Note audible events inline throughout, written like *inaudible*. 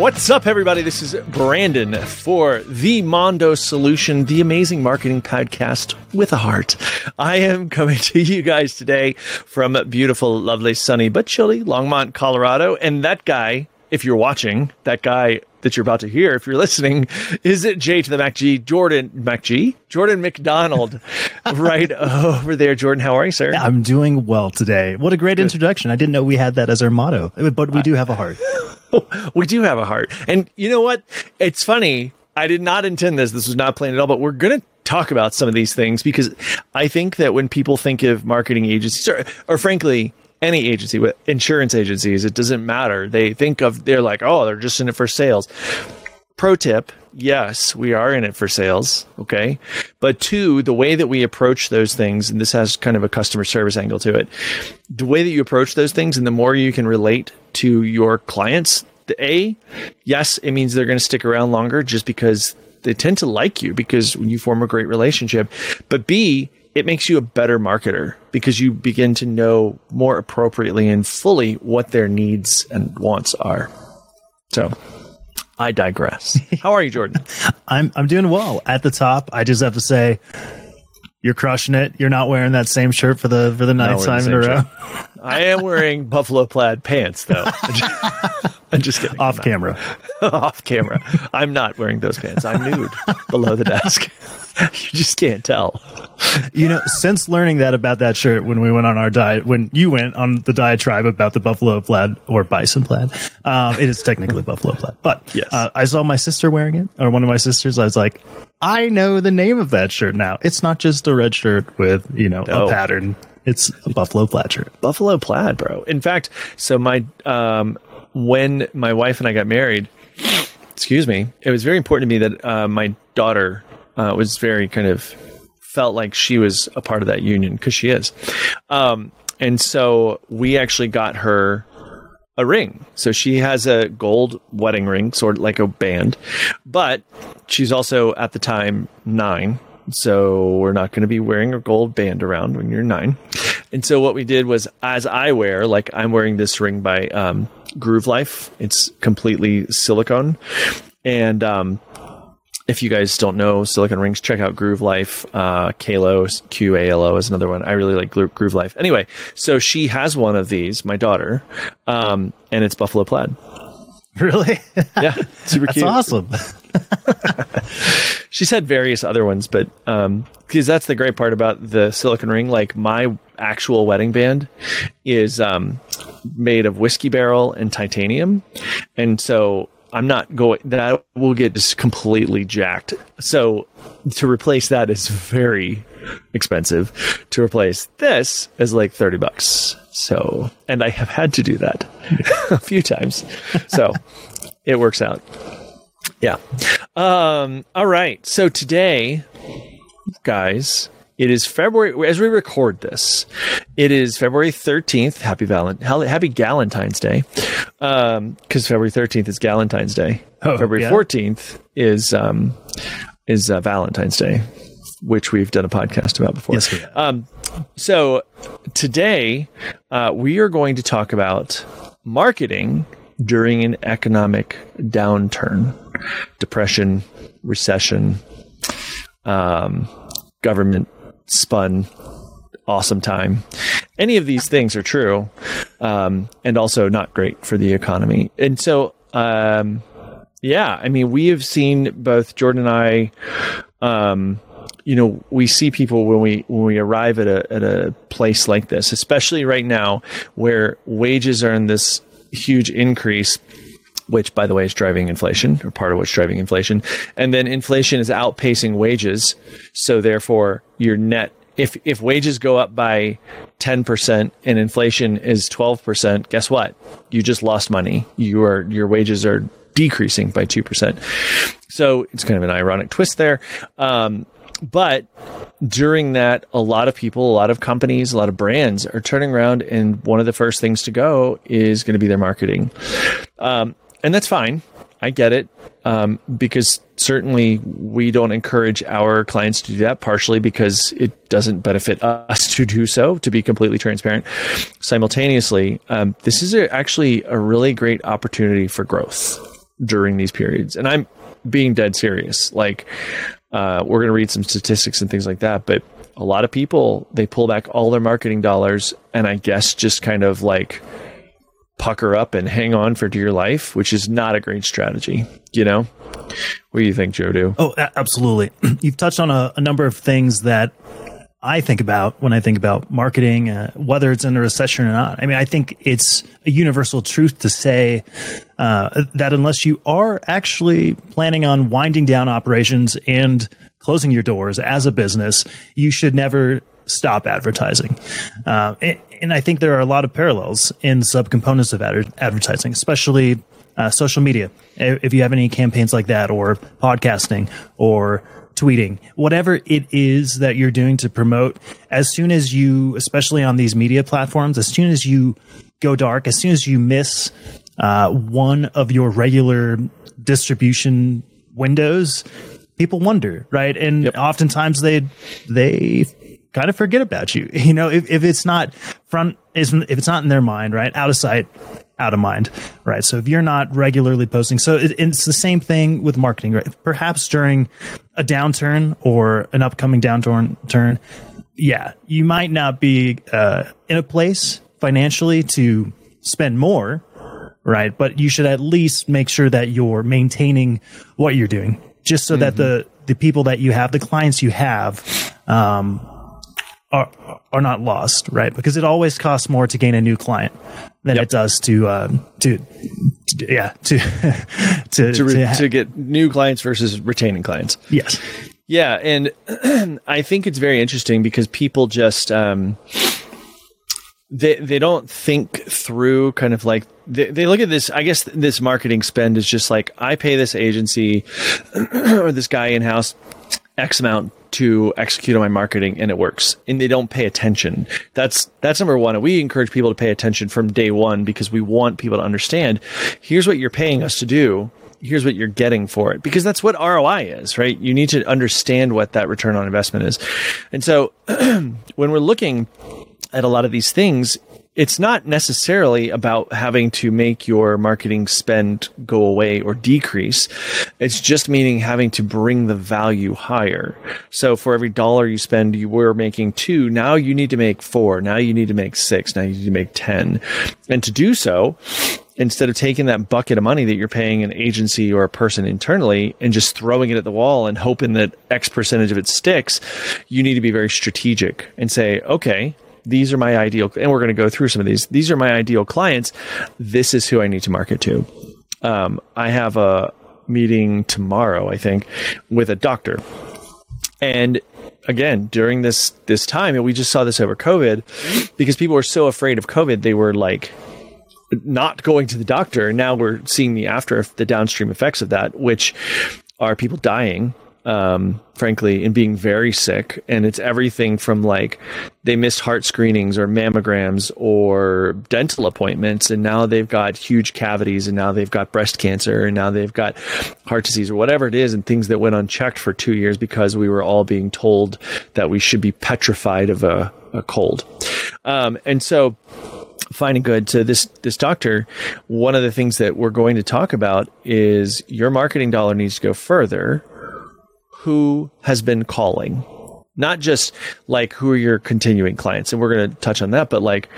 What's up, everybody? This is Brandon for the Mondo Solution, the amazing marketing podcast with a heart. I am coming to you guys today from beautiful, lovely, sunny, but chilly Longmont, Colorado. And that guy, if you're watching, that guy that you're about to hear, if you're listening, is it J to the Mac G, Jordan Mac G, Jordan McDonald, *laughs* right over there. Jordan, how are you, sir? I'm doing well today. What a great Good. introduction! I didn't know we had that as our motto, but we do have a heart. *laughs* we do have a heart, and you know what? It's funny. I did not intend this. This was not planned at all. But we're gonna talk about some of these things because I think that when people think of marketing agencies, or, or frankly, any agency with insurance agencies, it doesn't matter. They think of they're like, oh, they're just in it for sales. Pro tip, yes, we are in it for sales. Okay. But two, the way that we approach those things, and this has kind of a customer service angle to it, the way that you approach those things and the more you can relate to your clients, the A, yes, it means they're going to stick around longer just because they tend to like you because when you form a great relationship. But B, it makes you a better marketer because you begin to know more appropriately and fully what their needs and wants are. So I digress. *laughs* How are you, Jordan? I'm I'm doing well. At the top, I just have to say you're crushing it. You're not wearing that same shirt for the for the ninth time in a row. I am wearing buffalo plaid pants though. *laughs* I'm just kidding. Off camera. *laughs* Off camera. I'm not wearing those pants. I'm nude below the desk. *laughs* you just can't tell. You know, since learning that about that shirt when we went on our diet, when you went on the diatribe about the buffalo plaid or bison plaid, um, it is technically buffalo plaid. But yes. Uh, I saw my sister wearing it, or one of my sisters. I was like, I know the name of that shirt now. It's not just a red shirt with you know no. a pattern. It's a buffalo plaid shirt. Buffalo plaid, bro. In fact, so my um, when my wife and I got married, excuse me, it was very important to me that uh, my daughter uh, was very kind of felt like she was a part of that union because she is. Um, and so we actually got her a ring. So she has a gold wedding ring, sort of like a band, but she's also at the time nine. So we're not going to be wearing a gold band around when you're nine. And so what we did was, as I wear, like I'm wearing this ring by um, Groove Life. It's completely silicone, and um, if you guys don't know Silicon Rings, check out Groove Life. Uh, Qalo, Q A L O is another one. I really like Groove Life. Anyway, so she has one of these, my daughter, um, and it's Buffalo Plaid. Really? Yeah, super *laughs* that's cute. awesome. *laughs* She's had various other ones, but um, because that's the great part about the Silicon Ring. Like my actual wedding band is um, made of whiskey barrel and titanium, and so I'm not going that will get just completely jacked. So to replace that is very expensive. To replace this is like 30 bucks. So, and I have had to do that *laughs* a few times. So it works out. Yeah. Um, all right. So today, guys, it is February as we record this. It is February thirteenth. Happy Valent Happy Galentine's Day, because um, February thirteenth is Galentine's Day. Oh, February fourteenth yeah. is um, is uh, Valentine's Day, which we've done a podcast about before. Yes, we have. Um, so today uh, we are going to talk about marketing during an economic downturn, depression, recession, um, government spun awesome time. Any of these things are true, um, and also not great for the economy. And so, um, yeah, I mean, we have seen both Jordan and I. Um, you know, we see people when we when we arrive at a at a place like this, especially right now, where wages are in this huge increase which by the way is driving inflation or part of what's driving inflation. And then inflation is outpacing wages. So therefore your net if if wages go up by 10% and inflation is 12%, guess what? You just lost money. Your your wages are decreasing by 2%. So it's kind of an ironic twist there. Um, but during that, a lot of people, a lot of companies, a lot of brands are turning around, and one of the first things to go is going to be their marketing. Um, and that's fine. I get it um, because certainly we don't encourage our clients to do that partially because it doesn't benefit us to do so to be completely transparent simultaneously um, this is a, actually a really great opportunity for growth during these periods and i'm being dead serious like uh, we're going to read some statistics and things like that but a lot of people they pull back all their marketing dollars and i guess just kind of like pucker up and hang on for dear life, which is not a great strategy. You know, what do you think, Joe? Do oh, absolutely. *clears throat* You've touched on a, a, number of things that I think about when I think about marketing, uh, whether it's in a recession or not. I mean, I think it's a universal truth to say uh, that unless you are actually planning on winding down operations and closing your doors as a business, you should never stop advertising. Uh, and, and, I think there are a lot of parallels in subcomponents of ad- advertising, especially uh, social media. If you have any campaigns like that, or podcasting, or tweeting, whatever it is that you're doing to promote, as soon as you, especially on these media platforms, as soon as you go dark, as soon as you miss uh, one of your regular distribution windows, people wonder, right? And yep. oftentimes they they kind of forget about you. *laughs* You know, if, if it's not front, if it's not in their mind, right? Out of sight, out of mind, right? So if you're not regularly posting, so it, it's the same thing with marketing, right? Perhaps during a downturn or an upcoming downturn, turn, yeah, you might not be uh, in a place financially to spend more, right? But you should at least make sure that you're maintaining what you're doing, just so mm-hmm. that the the people that you have, the clients you have, um, are are not lost, right? Because it always costs more to gain a new client than yep. it does to, um, to, to yeah to *laughs* to to, re- to, ha- to, get new clients versus retaining clients. Yes. Yeah, and *clears throat* I think it's very interesting because people just um, they they don't think through kind of like they, they look at this i guess this marketing spend is just like i pay this agency *clears throat* or this guy in house x amount to execute on my marketing and it works and they don't pay attention. That's, that's number one. And we encourage people to pay attention from day one because we want people to understand here's what you're paying us to do. Here's what you're getting for it because that's what ROI is, right? You need to understand what that return on investment is. And so *clears throat* when we're looking at a lot of these things, it's not necessarily about having to make your marketing spend go away or decrease. It's just meaning having to bring the value higher. So for every dollar you spend, you were making two. Now you need to make four. Now you need to make six. Now you need to make 10. And to do so, instead of taking that bucket of money that you're paying an agency or a person internally and just throwing it at the wall and hoping that X percentage of it sticks, you need to be very strategic and say, okay, these are my ideal, and we're going to go through some of these. These are my ideal clients. This is who I need to market to. Um, I have a meeting tomorrow, I think, with a doctor, and again during this this time, and we just saw this over COVID, because people were so afraid of COVID, they were like not going to the doctor. Now we're seeing the after the downstream effects of that, which are people dying um, frankly, and being very sick. And it's everything from like they missed heart screenings or mammograms or dental appointments, and now they've got huge cavities, and now they've got breast cancer, and now they've got heart disease or whatever it is, and things that went unchecked for two years because we were all being told that we should be petrified of a, a cold. Um, and so, finding good to this this doctor one of the things that we're going to talk about is your marketing dollar needs to go further who has been calling, not just like who are your continuing clients. And we're going to touch on that, but like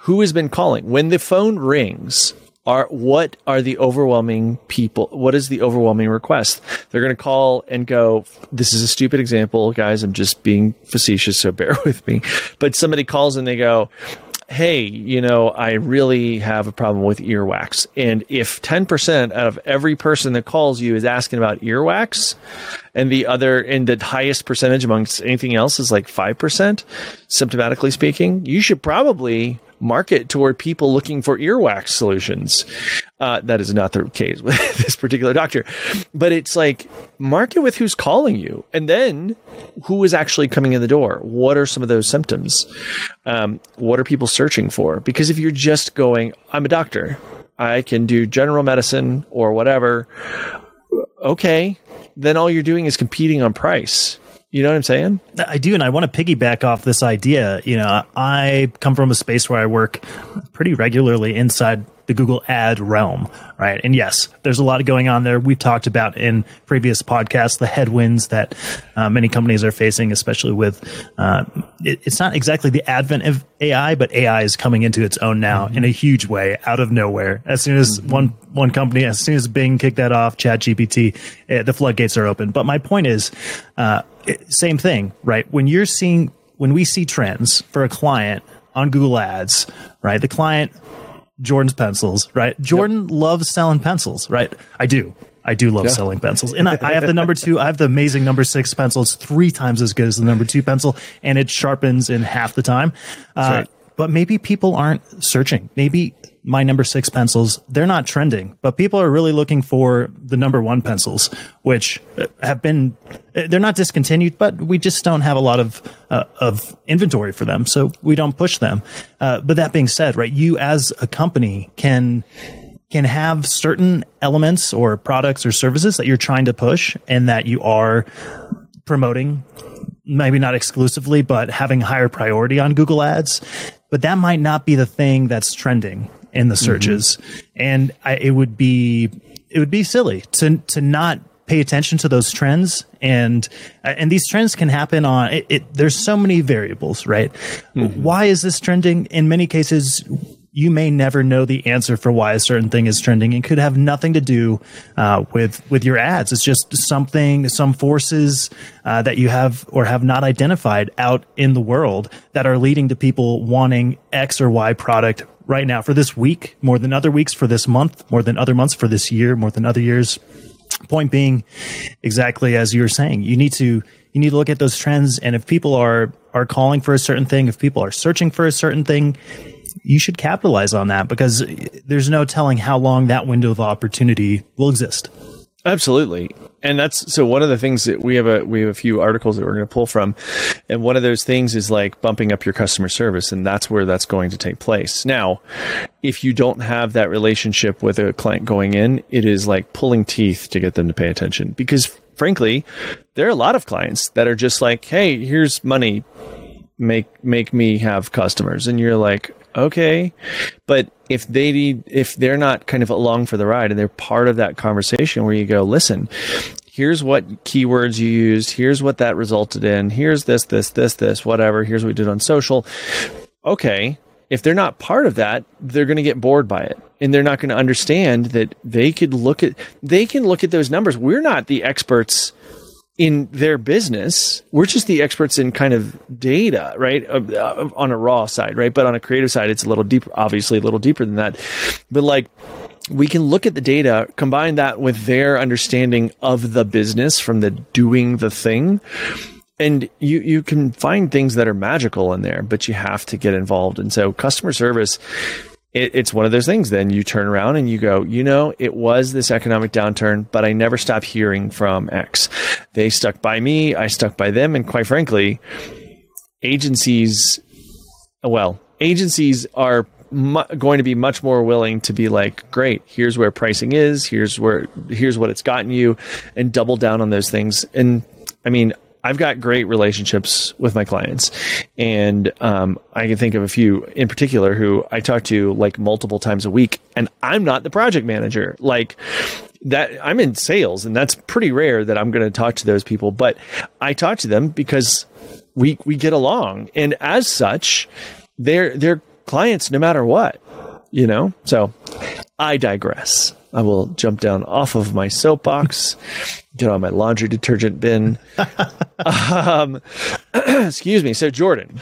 who has been calling when the phone rings. Are what are the overwhelming people? What is the overwhelming request? They're going to call and go. This is a stupid example, guys. I'm just being facetious, so *laughs* bear with me. But somebody calls and they go, hey, you know, I really have a problem with earwax. And if 10% out of every person that calls you is asking about earwax, and the other, and the highest percentage amongst anything else is like 5%, symptomatically speaking, you should probably market toward people looking for earwax solutions. Uh, that is not the case with *laughs* this particular doctor, but it's like market with who's calling you and then who is actually coming in the door. What are some of those symptoms? Um, what are people searching for? Because if you're just going, I'm a doctor, I can do general medicine or whatever. Okay, then all you're doing is competing on price. You know what I'm saying? I do, and I want to piggyback off this idea. You know, I come from a space where I work pretty regularly inside the Google ad realm, right? And yes, there's a lot going on there. We've talked about in previous podcasts the headwinds that uh, many companies are facing, especially with uh, it, it's not exactly the advent of AI, but AI is coming into its own now mm-hmm. in a huge way out of nowhere. As soon as mm-hmm. one one company, as soon as Bing kicked that off, ChatGPT, uh, the floodgates are open. But my point is, uh, same thing, right? When you're seeing when we see trends for a client on Google Ads, right? The client Jordan's pencils, right? Jordan yep. loves selling pencils, right? I do. I do love yeah. selling pencils. *laughs* And I, I, have the number two, I have the amazing number six pencil. It's three times as good as the number two pencil and it sharpens in half the time. Uh, right. But maybe people aren't searching. Maybe my number six pencils, they're not trending, but people are really looking for the number one pencils, which have been, they're not discontinued, but we just don't have a lot of, uh, of inventory for them. So we don't push them. Uh, but that being said, right, you as a company can, can have certain elements or products or services that you're trying to push and that you are promoting maybe not exclusively, but having higher priority on Google Ads. But that might not be the thing that's trending in the mm-hmm. searches, mm-hmm. and I, it would be it would be silly to to not pay attention to those trends and uh, and these trends can happen on it, it there's so many variables right mm-hmm. why is this trending in many cases you may never know the answer for why a certain thing is trending and could have nothing to do uh, with with your ads. It's just something, some forces uh, that you have or have not identified out in the world that are leading to people wanting X or Y product right now for this week more than other weeks for this month, more than other months for this year, more than other years. Point being, exactly as you were saying, you need to you need to look at those trends, and if people are are calling for a certain thing, if people are searching for a certain thing you should capitalize on that because there's no telling how long that window of opportunity will exist. Absolutely. And that's so one of the things that we have a we have a few articles that we're going to pull from and one of those things is like bumping up your customer service and that's where that's going to take place. Now, if you don't have that relationship with a client going in, it is like pulling teeth to get them to pay attention because frankly, there are a lot of clients that are just like, "Hey, here's money. Make make me have customers." And you're like, okay. But if they need, if they're not kind of along for the ride and they're part of that conversation where you go, listen, here's what keywords you used, here's what that resulted in, here's this, this, this, this, whatever, here's what we did on social. Okay. If they're not part of that, they're going to get bored by it and they're not going to understand that they could look at, they can look at those numbers. We're not the experts in their business. We're just the experts in kind of data, right? Uh, on a raw side, right? But on a creative side, it's a little deeper, obviously a little deeper than that. But like, we can look at the data, combine that with their understanding of the business from the doing the thing. And you, you can find things that are magical in there, but you have to get involved. And so customer service it, it's one of those things. Then you turn around and you go, you know, it was this economic downturn, but I never stopped hearing from X. They stuck by me, I stuck by them, and quite frankly, agencies, well, agencies are mu- going to be much more willing to be like, great, here's where pricing is, here's where, here's what it's gotten you, and double down on those things. And I mean, I've got great relationships with my clients, and um, I can think of a few in particular who I talk to like multiple times a week, and I'm not the project manager. Like that, I'm in sales, and that's pretty rare that I'm going to talk to those people. But I talk to them because we we get along, and as such, they're they're clients no matter what, you know. So I digress. I will jump down off of my soapbox get on my laundry detergent bin. *laughs* um, *clears throat* excuse me. So, Jordan.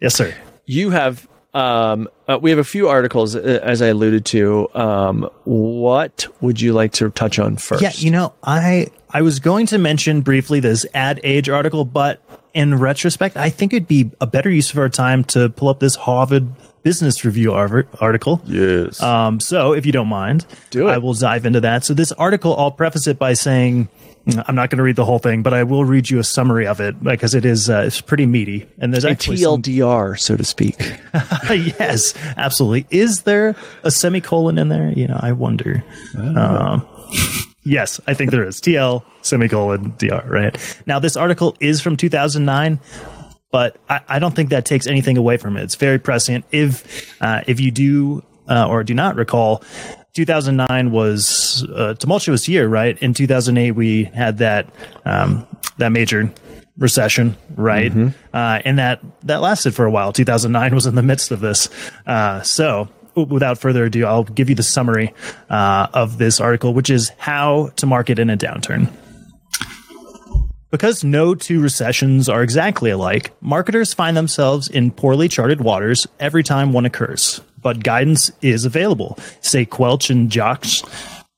Yes, sir. You have. Um, uh, we have a few articles, uh, as I alluded to. Um, what would you like to touch on first? Yeah, you know, I I was going to mention briefly this ad age article, but in retrospect, I think it'd be a better use of our time to pull up this Harvard Business Review article. Yes. Um, so, if you don't mind, do it. I will dive into that. So, this article, I'll preface it by saying I'm not going to read the whole thing, but I will read you a summary of it because it is uh, it's pretty meaty. And there's a TLDR, some... so to speak. *laughs* yes, absolutely. Is there a semicolon in there? You know, I wonder. Um, Yes, I think there is. TL semicolon DR, right? Now, this article is from 2009, but I, I don't think that takes anything away from it. It's very prescient. If, uh, if you do uh, or do not recall, 2009 was a tumultuous year, right? In 2008, we had that um, that major recession, right? Mm-hmm. Uh, and that that lasted for a while. 2009 was in the midst of this. Uh, so, without further ado, I'll give you the summary uh, of this article, which is how to market in a downturn. Because no two recessions are exactly alike, marketers find themselves in poorly charted waters every time one occurs. But guidance is available, say Quelch and Jocz,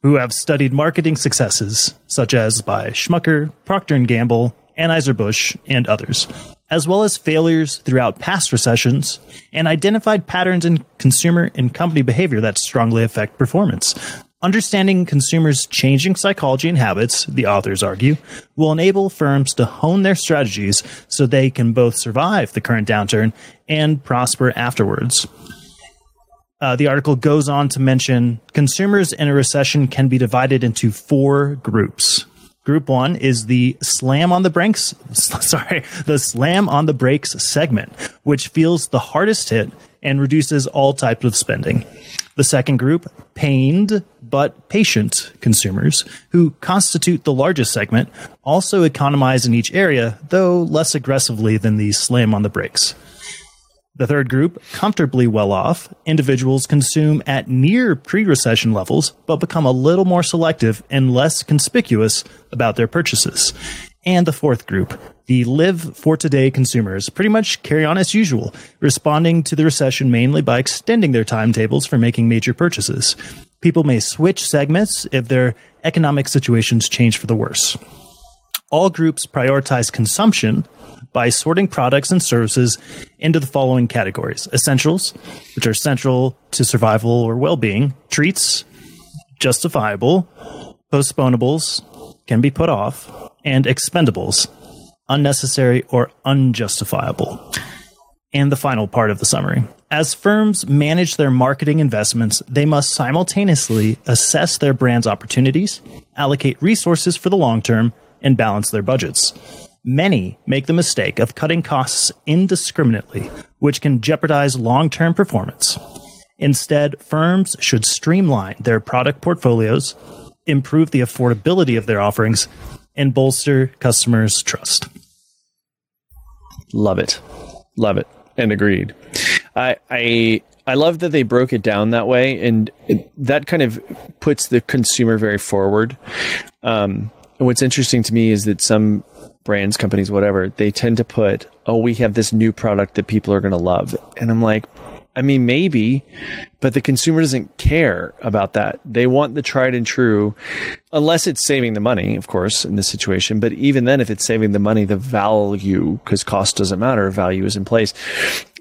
who have studied marketing successes such as by Smucker, Procter & Gamble, Anheuser-Busch, and others, as well as failures throughout past recessions and identified patterns in consumer and company behavior that strongly affect performance. Understanding consumers' changing psychology and habits, the authors argue, will enable firms to hone their strategies so they can both survive the current downturn and prosper afterwards. Uh, the article goes on to mention consumers in a recession can be divided into four groups. Group one is the slam on the brakes, *laughs* sorry, the slam on the brakes segment, which feels the hardest hit and reduces all types of spending. The second group, pained but patient consumers, who constitute the largest segment, also economize in each area, though less aggressively than the slam on the brakes. The third group, comfortably well off, individuals consume at near pre recession levels, but become a little more selective and less conspicuous about their purchases. And the fourth group, the live for today consumers pretty much carry on as usual, responding to the recession mainly by extending their timetables for making major purchases. People may switch segments if their economic situations change for the worse. All groups prioritize consumption by sorting products and services into the following categories essentials, which are central to survival or well being, treats, justifiable, postponables, can be put off, and expendables, unnecessary, or unjustifiable. And the final part of the summary. As firms manage their marketing investments, they must simultaneously assess their brand's opportunities, allocate resources for the long term, and balance their budgets. Many make the mistake of cutting costs indiscriminately, which can jeopardize long term performance. Instead, firms should streamline their product portfolios, improve the affordability of their offerings, and bolster customers' trust. Love it. Love it. And agreed. I, I I love that they broke it down that way, and that kind of puts the consumer very forward. Um, and what's interesting to me is that some brands, companies, whatever, they tend to put, "Oh, we have this new product that people are going to love," and I'm like, I mean, maybe, but the consumer doesn't care about that. They want the tried and true, unless it's saving the money, of course, in this situation. But even then, if it's saving the money, the value, because cost doesn't matter, value is in place,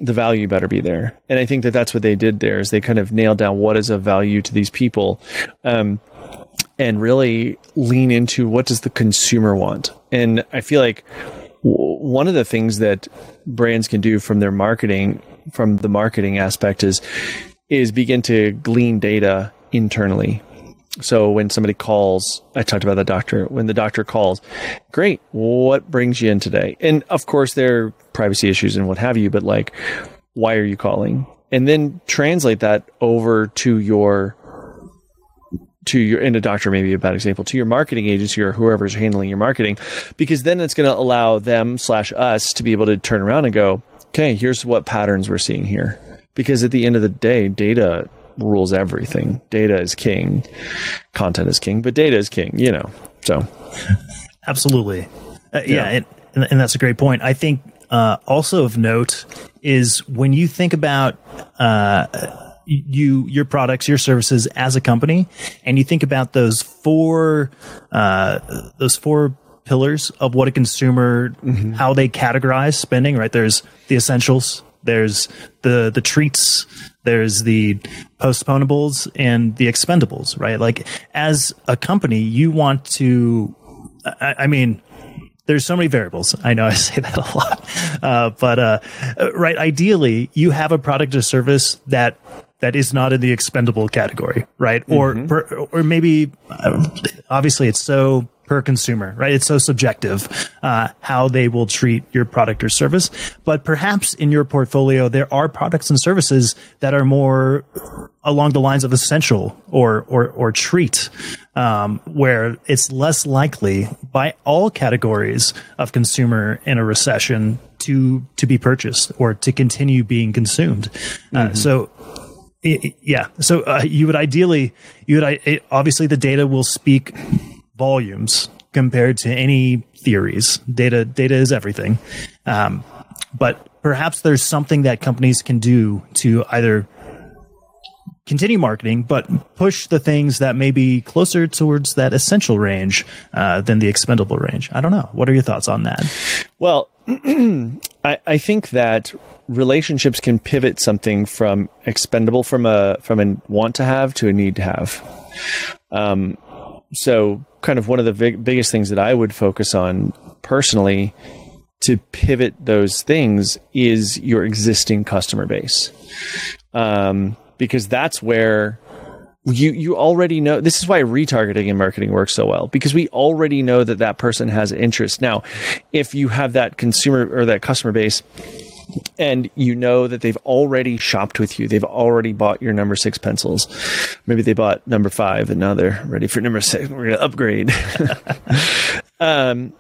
the value better be there. And I think that that's what they did there is they kind of nailed down what is of value to these people. Um, and really lean into what does the consumer want. And I feel like one of the things that brands can do from their marketing from the marketing aspect is is begin to glean data internally. So when somebody calls, I talked about the doctor. When the doctor calls, great. What brings you in today? And of course, there are privacy issues and what have you. But like, why are you calling? And then translate that over to your to your and a doctor maybe a bad example to your marketing agency or whoever's handling your marketing because then it's going to allow them slash us to be able to turn around and go okay, here's what patterns we're seeing here. Because at the end of the day, data rules everything. Data is king. Content is king, but data is king, you know. So absolutely. Uh, yeah, yeah and, and, that's a great point. I think uh, also of note is when you think about uh, you your products your services as a company and you think about those four uh, those four pillars of what a consumer mm-hmm. how they categorize spending right there's the essentials there's the the treats there's the postponables and the expendables right like as a company you want to i, I mean there's so many variables. I know I *laughs* say that a lot, uh, but uh, right. Ideally, you have a product or service that that is not in the expendable category, right? Mm-hmm. Or, or maybe, uh, obviously it's so per consumer, right? It's so subjective, uh, how they will treat your product or service. But perhaps in your portfolio, there are products and services that are more along the lines of essential or, or, or treat, um, where it's less likely by all categories of consumer in a recession to, to be purchased or to continue being consumed. Uh, mm-hmm. so, yeah. So uh, you would ideally, you would obviously the data will speak volumes compared to any theories. Data, data is everything. Um, but perhaps there's something that companies can do to either continue marketing, but push the things that may be closer towards that essential range uh, than the expendable range. I don't know. What are your thoughts on that? Well, *clears throat* I, I think that relationships can pivot something from expendable from a from a want to have to a need to have. Um, so, kind of one of the big, biggest things that I would focus on personally to pivot those things is your existing customer base, um, because that's where you you already know this is why retargeting and marketing works so well because we already know that that person has interest now if you have that consumer or that customer base and you know that they've already shopped with you. They've already bought your number six pencils. Maybe they bought number five and now they're ready for number six. We're going to upgrade. *laughs* um,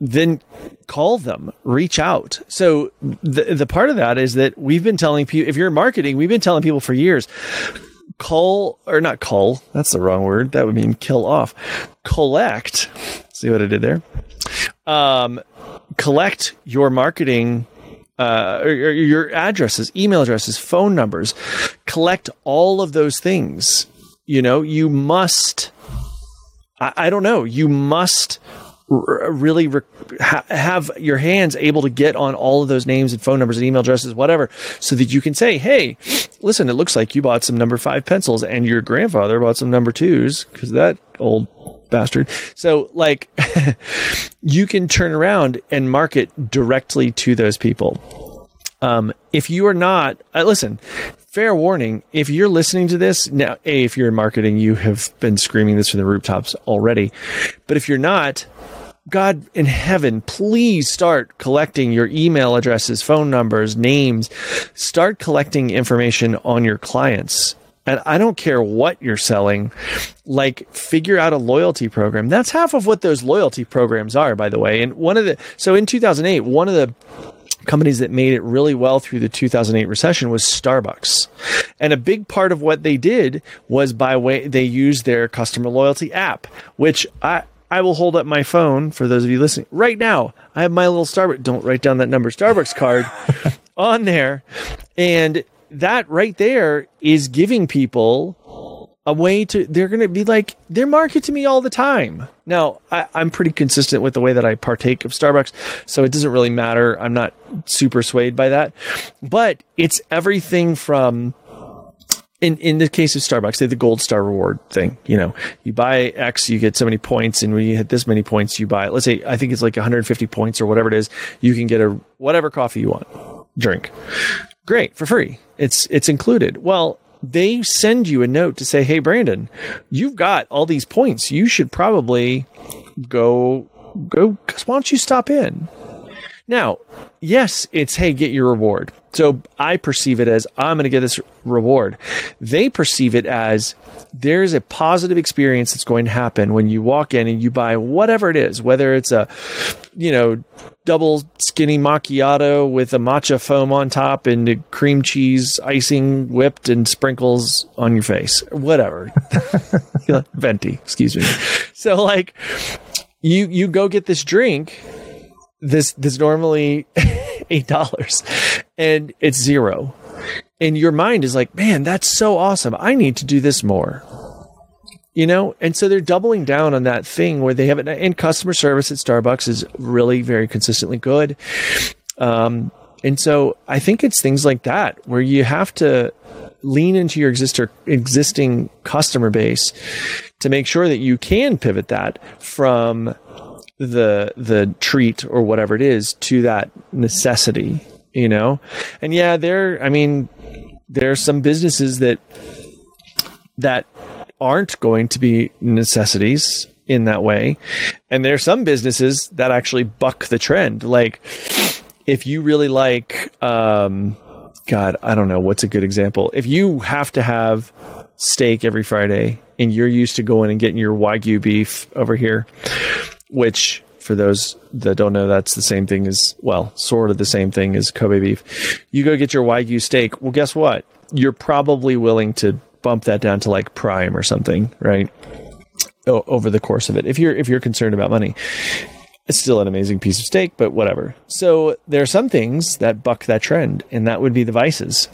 then call them, reach out. So the, the part of that is that we've been telling people, if you're in marketing, we've been telling people for years, call or not call. That's the wrong word. That would mean kill off. Collect. See what I did there? Um, collect your marketing uh, or, your addresses, email addresses, phone numbers, collect all of those things. You know, you must. I, I don't know. You must r- really re- ha- have your hands able to get on all of those names and phone numbers and email addresses, whatever, so that you can say, "Hey, listen, it looks like you bought some number five pencils, and your grandfather bought some number twos because that old bastard. So like *laughs* you can turn around and market directly to those people. Um, if you are not, uh, listen, fair warning, if you're listening to this now, A, if you're in marketing, you have been screaming this from the rooftops already. But if you're not, God in heaven, please start collecting your email addresses, phone numbers, names. Start collecting information on your clients and I don't care what you're selling, like figure out a loyalty program. That's half of what those loyalty programs are, by the way. And one of the, so in 2008, one of the companies that made it really well through the 2008 recession was Starbucks. And a big part of what they did was by way, they used their customer loyalty app, which I, I will hold up my phone for those of you listening right now. I have my little Starbucks. Don't write down that number Starbucks card *laughs* on there. And that right there is giving people a way to they're going to be like they're to me all the time now I, am pretty consistent with the way that i partake of starbucks so it doesn't really matter i'm not super swayed by that but it's everything from in, in the case of Starbucks, they have the gold star reward thing. You know, you buy X, you get so many points, and when you hit this many points, you buy. Let's say I think it's like 150 points or whatever it is. You can get a whatever coffee you want, drink. Great for free. It's it's included. Well, they send you a note to say, "Hey, Brandon, you've got all these points. You should probably go go. cuz Why don't you stop in?" Now, yes, it's hey, get your reward. So I perceive it as I'm going to get this reward. They perceive it as there's a positive experience that's going to happen when you walk in and you buy whatever it is, whether it's a, you know, double skinny macchiato with a matcha foam on top and cream cheese icing whipped and sprinkles on your face, whatever. *laughs* Venti, excuse me. So like you, you go get this drink this this normally *laughs* eight dollars and it's zero and your mind is like man that's so awesome i need to do this more you know? And so they're doubling down on that thing where they have it. And customer service at starbucks is really very consistently good. Um, and so i think it's things like that where you have to lean into your exister, existing customer base to make sure that you can pivot that from the the treat or whatever it is to that necessity you know? And yeah there i mean there are some businesses that that aren't going to be necessities in that way. And there are some businesses that actually buck the trend. Like if you really like, um, God, I don't know what's a good example. If you have to have steak every Friday and you're used to going and getting your Wagyu beef over here, which for those that don't know, that's the same thing as, well, sort of the same thing as Kobe beef. You go get your Wagyu steak. Well, guess what? You're probably willing to bump that down to like prime or something, right? O- over the course of it, if you're if you're concerned about money, it's still an amazing piece of steak, but whatever. So there are some things that buck that trend, and that would be the vices.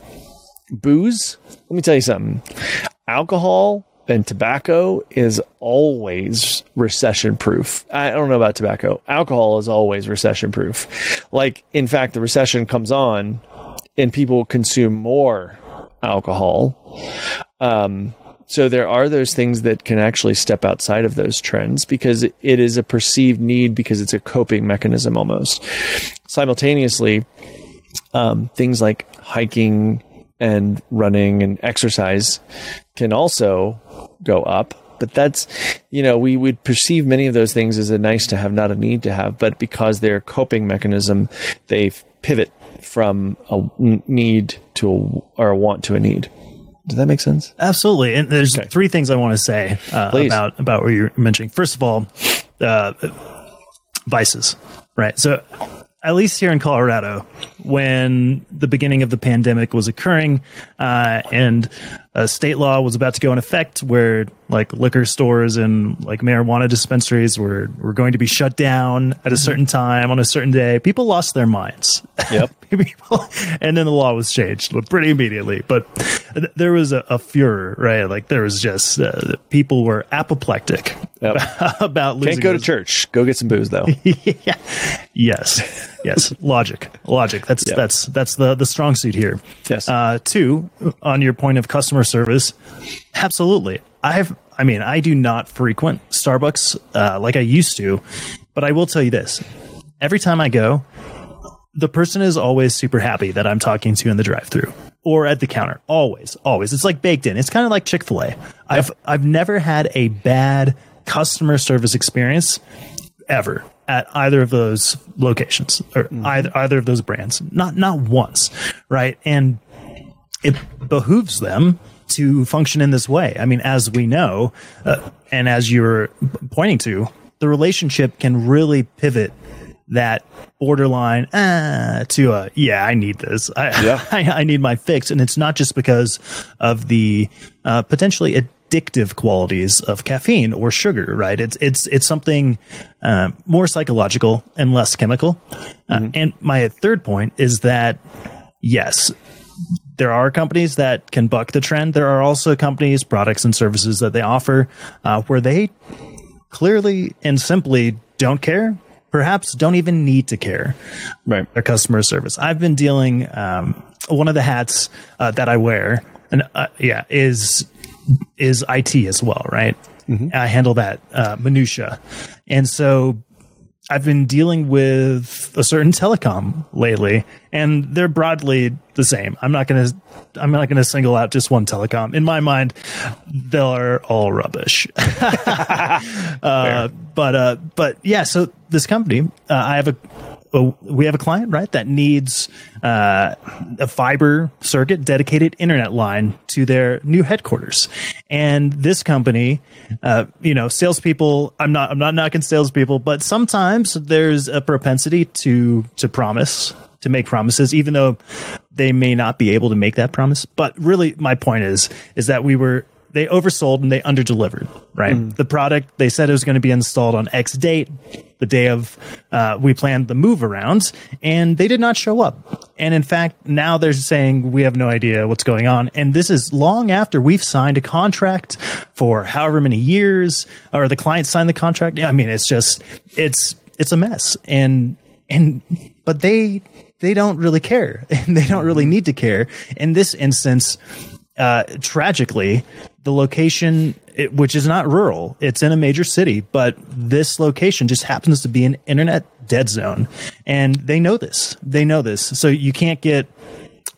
Booze. Let me tell you something. Alcohol and tobacco is always recession proof. I don't know about tobacco. Alcohol is always recession proof. Like, in fact, the recession comes on and people consume more alcohol. Um, so there are those things that can actually step outside of those trends because it is a perceived need because it's a coping mechanism almost. Simultaneously, um, things like hiking and running and exercise can also go up. But that's, you know, we would perceive many of those things as a nice to have, not a need to have. But because they're coping mechanism, they pivot from a need to a, or a want to a need. Does that make sense? Absolutely. And there's okay. three things I want to say uh, about about what you're mentioning. First of all, uh, vices, right? So at least here in Colorado, when the beginning of the pandemic was occurring, uh, and a state law was about to go in effect where like liquor stores and like marijuana dispensaries were, were going to be shut down at a certain time on a certain day. People lost their minds. Yep. *laughs* People, and then the law was changed pretty immediately. But there was a, a furor, right? Like there was just uh, people were apoplectic yep. *laughs* about losing. Can't go to church. Go get some booze though. *laughs* yeah. Yes. Yes. Logic. Logic. That's yep. that's that's the the strong suit here. Yes. Uh, two, on your point of customer service, absolutely. I've, I mean, I do not frequent Starbucks uh, like I used to, but I will tell you this: every time I go, the person is always super happy that I'm talking to in the drive-through or at the counter. Always, always. It's like baked in. It's kind of like Chick Fil A. I've I've never had a bad customer service experience ever at either of those locations or mm-hmm. either either of those brands. Not not once, right? And it behooves them to function in this way. I mean, as we know, uh, and as you're pointing to, the relationship can really pivot that borderline ah, to a yeah, I need this. I, yeah. *laughs* I, I, need my fix, and it's not just because of the uh, potentially addictive qualities of caffeine or sugar, right? It's it's it's something uh, more psychological and less chemical. Uh, mm-hmm. and my third point is that yes, there are companies that can buck the trend. There are also companies, products, and services that they offer uh, where they clearly and simply don't care. Perhaps don't even need to care. Right. Their customer service. I've been dealing. Um, one of the hats uh, that I wear, and uh, yeah, is is IT as well. Right. Mm-hmm. I handle that uh, minutia, and so I've been dealing with a certain telecom lately, and they're broadly the same. I'm not gonna I'm not gonna single out just one telecom. In my mind, they're all rubbish. *laughs* uh, but uh, but yeah, so this company, uh, I have a we have a client, right, that needs uh, a fiber circuit dedicated internet line to their new headquarters. And this company, uh, you know, salespeople, I'm not, I'm not knocking salespeople, but sometimes there's a propensity to, to promise, to make promises, even though they may not be able to make that promise. But really, my point is, is that we were they oversold and they underdelivered. Right, mm. the product they said it was going to be installed on X date, the day of uh, we planned the move around, and they did not show up. And in fact, now they're saying we have no idea what's going on. And this is long after we've signed a contract for however many years, or the client signed the contract. I mean, it's just it's it's a mess. And and but they they don't really care, *laughs* and they don't really need to care. In this instance, uh, tragically, the location, it, which is not rural, it's in a major city, but this location just happens to be an internet dead zone. And they know this. They know this. So you can't get,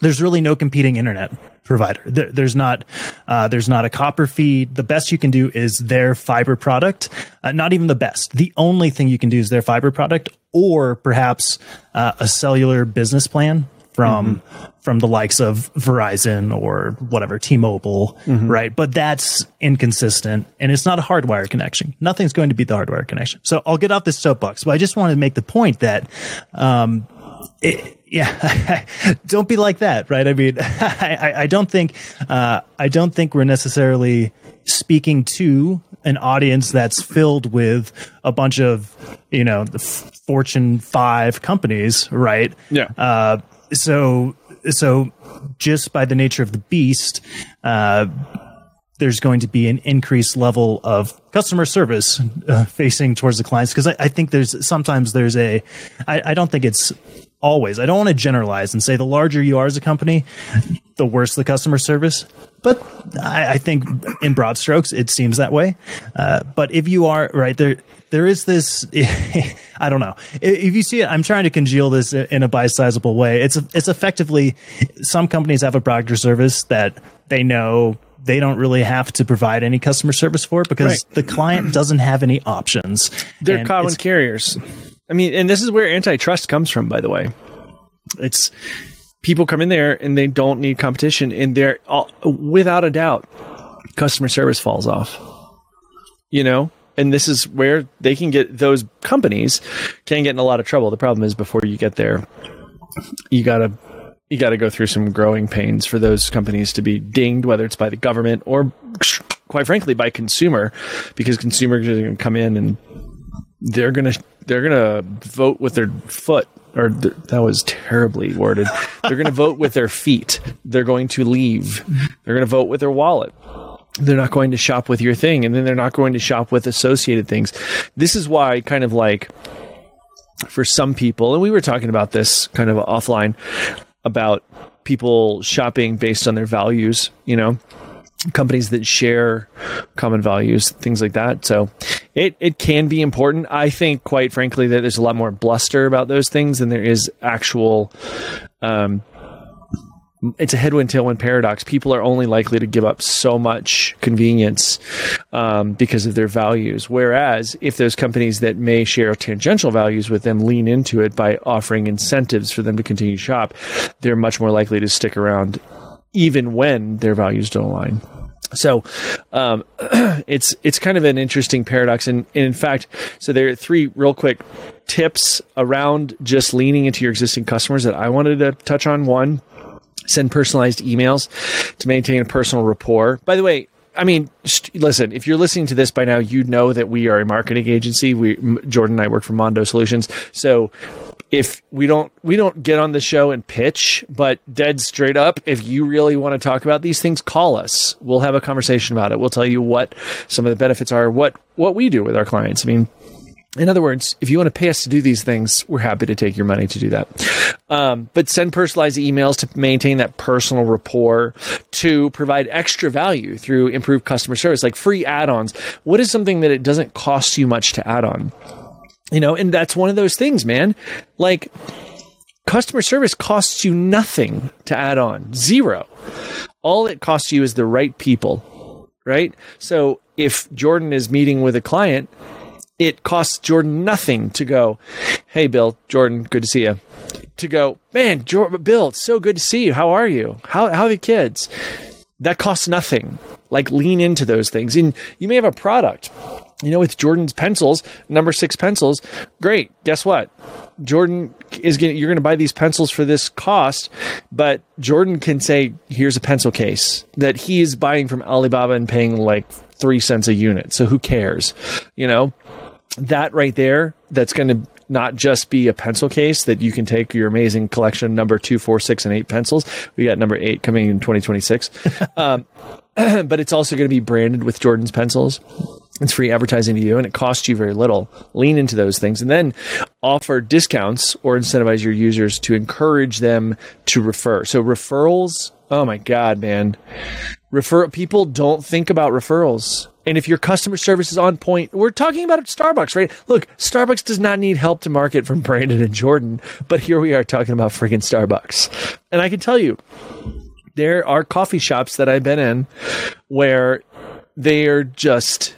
there's really no competing internet provider. There, there's not uh, there's not a copper feed. The best you can do is their fiber product. Uh, not even the best. The only thing you can do is their fiber product, or perhaps uh, a cellular business plan from mm-hmm. from the likes of Verizon or whatever T-Mobile, mm-hmm. right? But that's inconsistent, and it's not a hardwire connection. Nothing's going to be the hardwire connection. So I'll get off this soapbox, but I just wanted to make the point that. Um, it, yeah, *laughs* don't be like that, right? I mean, *laughs* I, I don't think uh, I don't think we're necessarily speaking to an audience that's filled with a bunch of you know the Fortune five companies, right? Yeah. Uh, so so just by the nature of the beast. Uh, there's going to be an increased level of customer service uh, facing towards the clients because I, I, think there's sometimes there's a I, I don't think it's always. I don't want to generalize and say the larger you are as a company, the worse the customer service. But I, I think in broad strokes, it seems that way. Uh, but if you are right there, there is this. *laughs* I don't know if you see it. I'm trying to congeal this in a bite-sizable way. It's it's effectively some companies have a product or service that they know they don't really have to provide any customer service for because right. the client doesn't have any options. They're common carriers. I mean, and this is where antitrust comes from, by the way. It's people come in there and they don't need competition, and they're all, without a doubt, customer service falls off. You know, and this is where they can get those companies can get in a lot of trouble. The problem is before you get there, you gotta you got to go through some growing pains for those companies to be dinged, whether it's by the government or, quite frankly, by consumer, because consumers are to come in and they're to they're to vote with their foot or th- that was terribly worded. They're going to vote with their feet. They're going to leave. They're going to vote with their wallet. They're not going to shop with your thing, and then they're not going to shop with associated things. This is why, kind of like for some people, and we were talking about this kind of offline about people shopping based on their values. You know, companies that share common values, things like that. So it, it can be important. I think, quite frankly, that there's a lot more bluster about those things than there is actual. Um, it's a headwind tailwind paradox. People are only likely to give up so much convenience um, because of their values. Whereas if those companies that may share tangential values with them lean into it by offering incentives for them to continue to shop, they're much more likely to stick around even when their values don't align. So um, *clears throat* it's it's kind of an interesting paradox, and, and, in fact, so there are three real quick tips around just leaning into your existing customers that I wanted to touch on. One, send personalized emails to maintain a personal rapport. By the way, I mean, listen, if you're listening to this by now, you know that we are a marketing agency. We, Jordan and I work for Mondo Solutions. So if we don't we don't get on the show and pitch, but dead straight up, if you really want to talk about these things, call us. We'll have a conversation about it. We'll tell you what some of the benefits are, what what we do with our clients. I mean, in other words, if you want to pay us to do these things, we're happy to take your money to do that. Um, but send personalized emails to maintain that personal rapport, to provide extra value through improved customer service, like free add ons. What is something that it doesn't cost you much to add on? You know, and that's one of those things, man. Like customer service costs you nothing to add on. Zero. All it costs you is the right people, right? So if Jordan is meeting with a client, it costs Jordan nothing to go, Hey, Bill, Jordan, good to see you. To go, man, Jordan, Bill, it's so good to see you. How are you? How, how are the kids? That costs nothing. Like lean into those things. And you may have a product you know, with Jordan's pencils, number six pencils, great. Guess what? Jordan is going you're going to buy these pencils for this cost, but Jordan can say, here's a pencil case that he is buying from Alibaba and paying like three cents a unit. So who cares? You know, that right there, that's going to not just be a pencil case that you can take your amazing collection number two, four, six, and eight pencils. We got number eight coming in 2026. *laughs* um, *clears throat* but it's also going to be branded with Jordan's pencils. It's free advertising to you and it costs you very little. Lean into those things and then offer discounts or incentivize your users to encourage them to refer. So referrals, oh my God, man. Refer people don't think about referrals. And if your customer service is on point, we're talking about Starbucks, right? Look, Starbucks does not need help to market from *laughs* Brandon and Jordan, but here we are talking about freaking Starbucks. And I can tell you, there are coffee shops that I've been in where they are just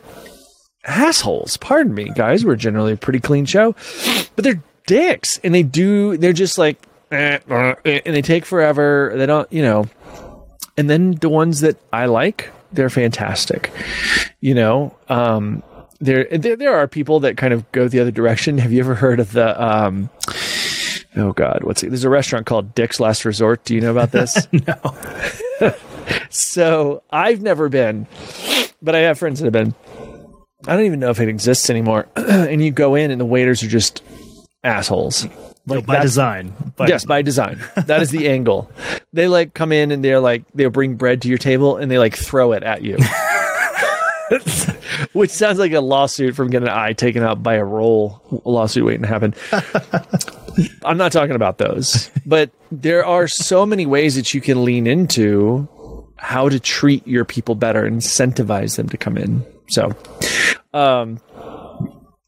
assholes. Pardon me, guys. We're generally a pretty clean show, but they're dicks, and they do. They're just like, eh, uh, and they take forever. They don't, you know. And then the ones that I like, they're fantastic. You know, um, there, there there are people that kind of go the other direction. Have you ever heard of the? Um, oh God, what's it? There's a restaurant called Dick's Last Resort. Do you know about this? *laughs* no. *laughs* so I've never been, but I have friends that have been. I don't even know if it exists anymore. *clears throat* and you go in, and the waiters are just assholes. Like by design. By yes, by design. That is the *laughs* angle. They like come in and they're like they'll bring bread to your table and they like throw it at you. *laughs* Which sounds like a lawsuit from getting an eye taken out by a roll lawsuit waiting to happen. *laughs* I'm not talking about those, but there are so many ways that you can lean into how to treat your people better, incentivize them to come in. So, um,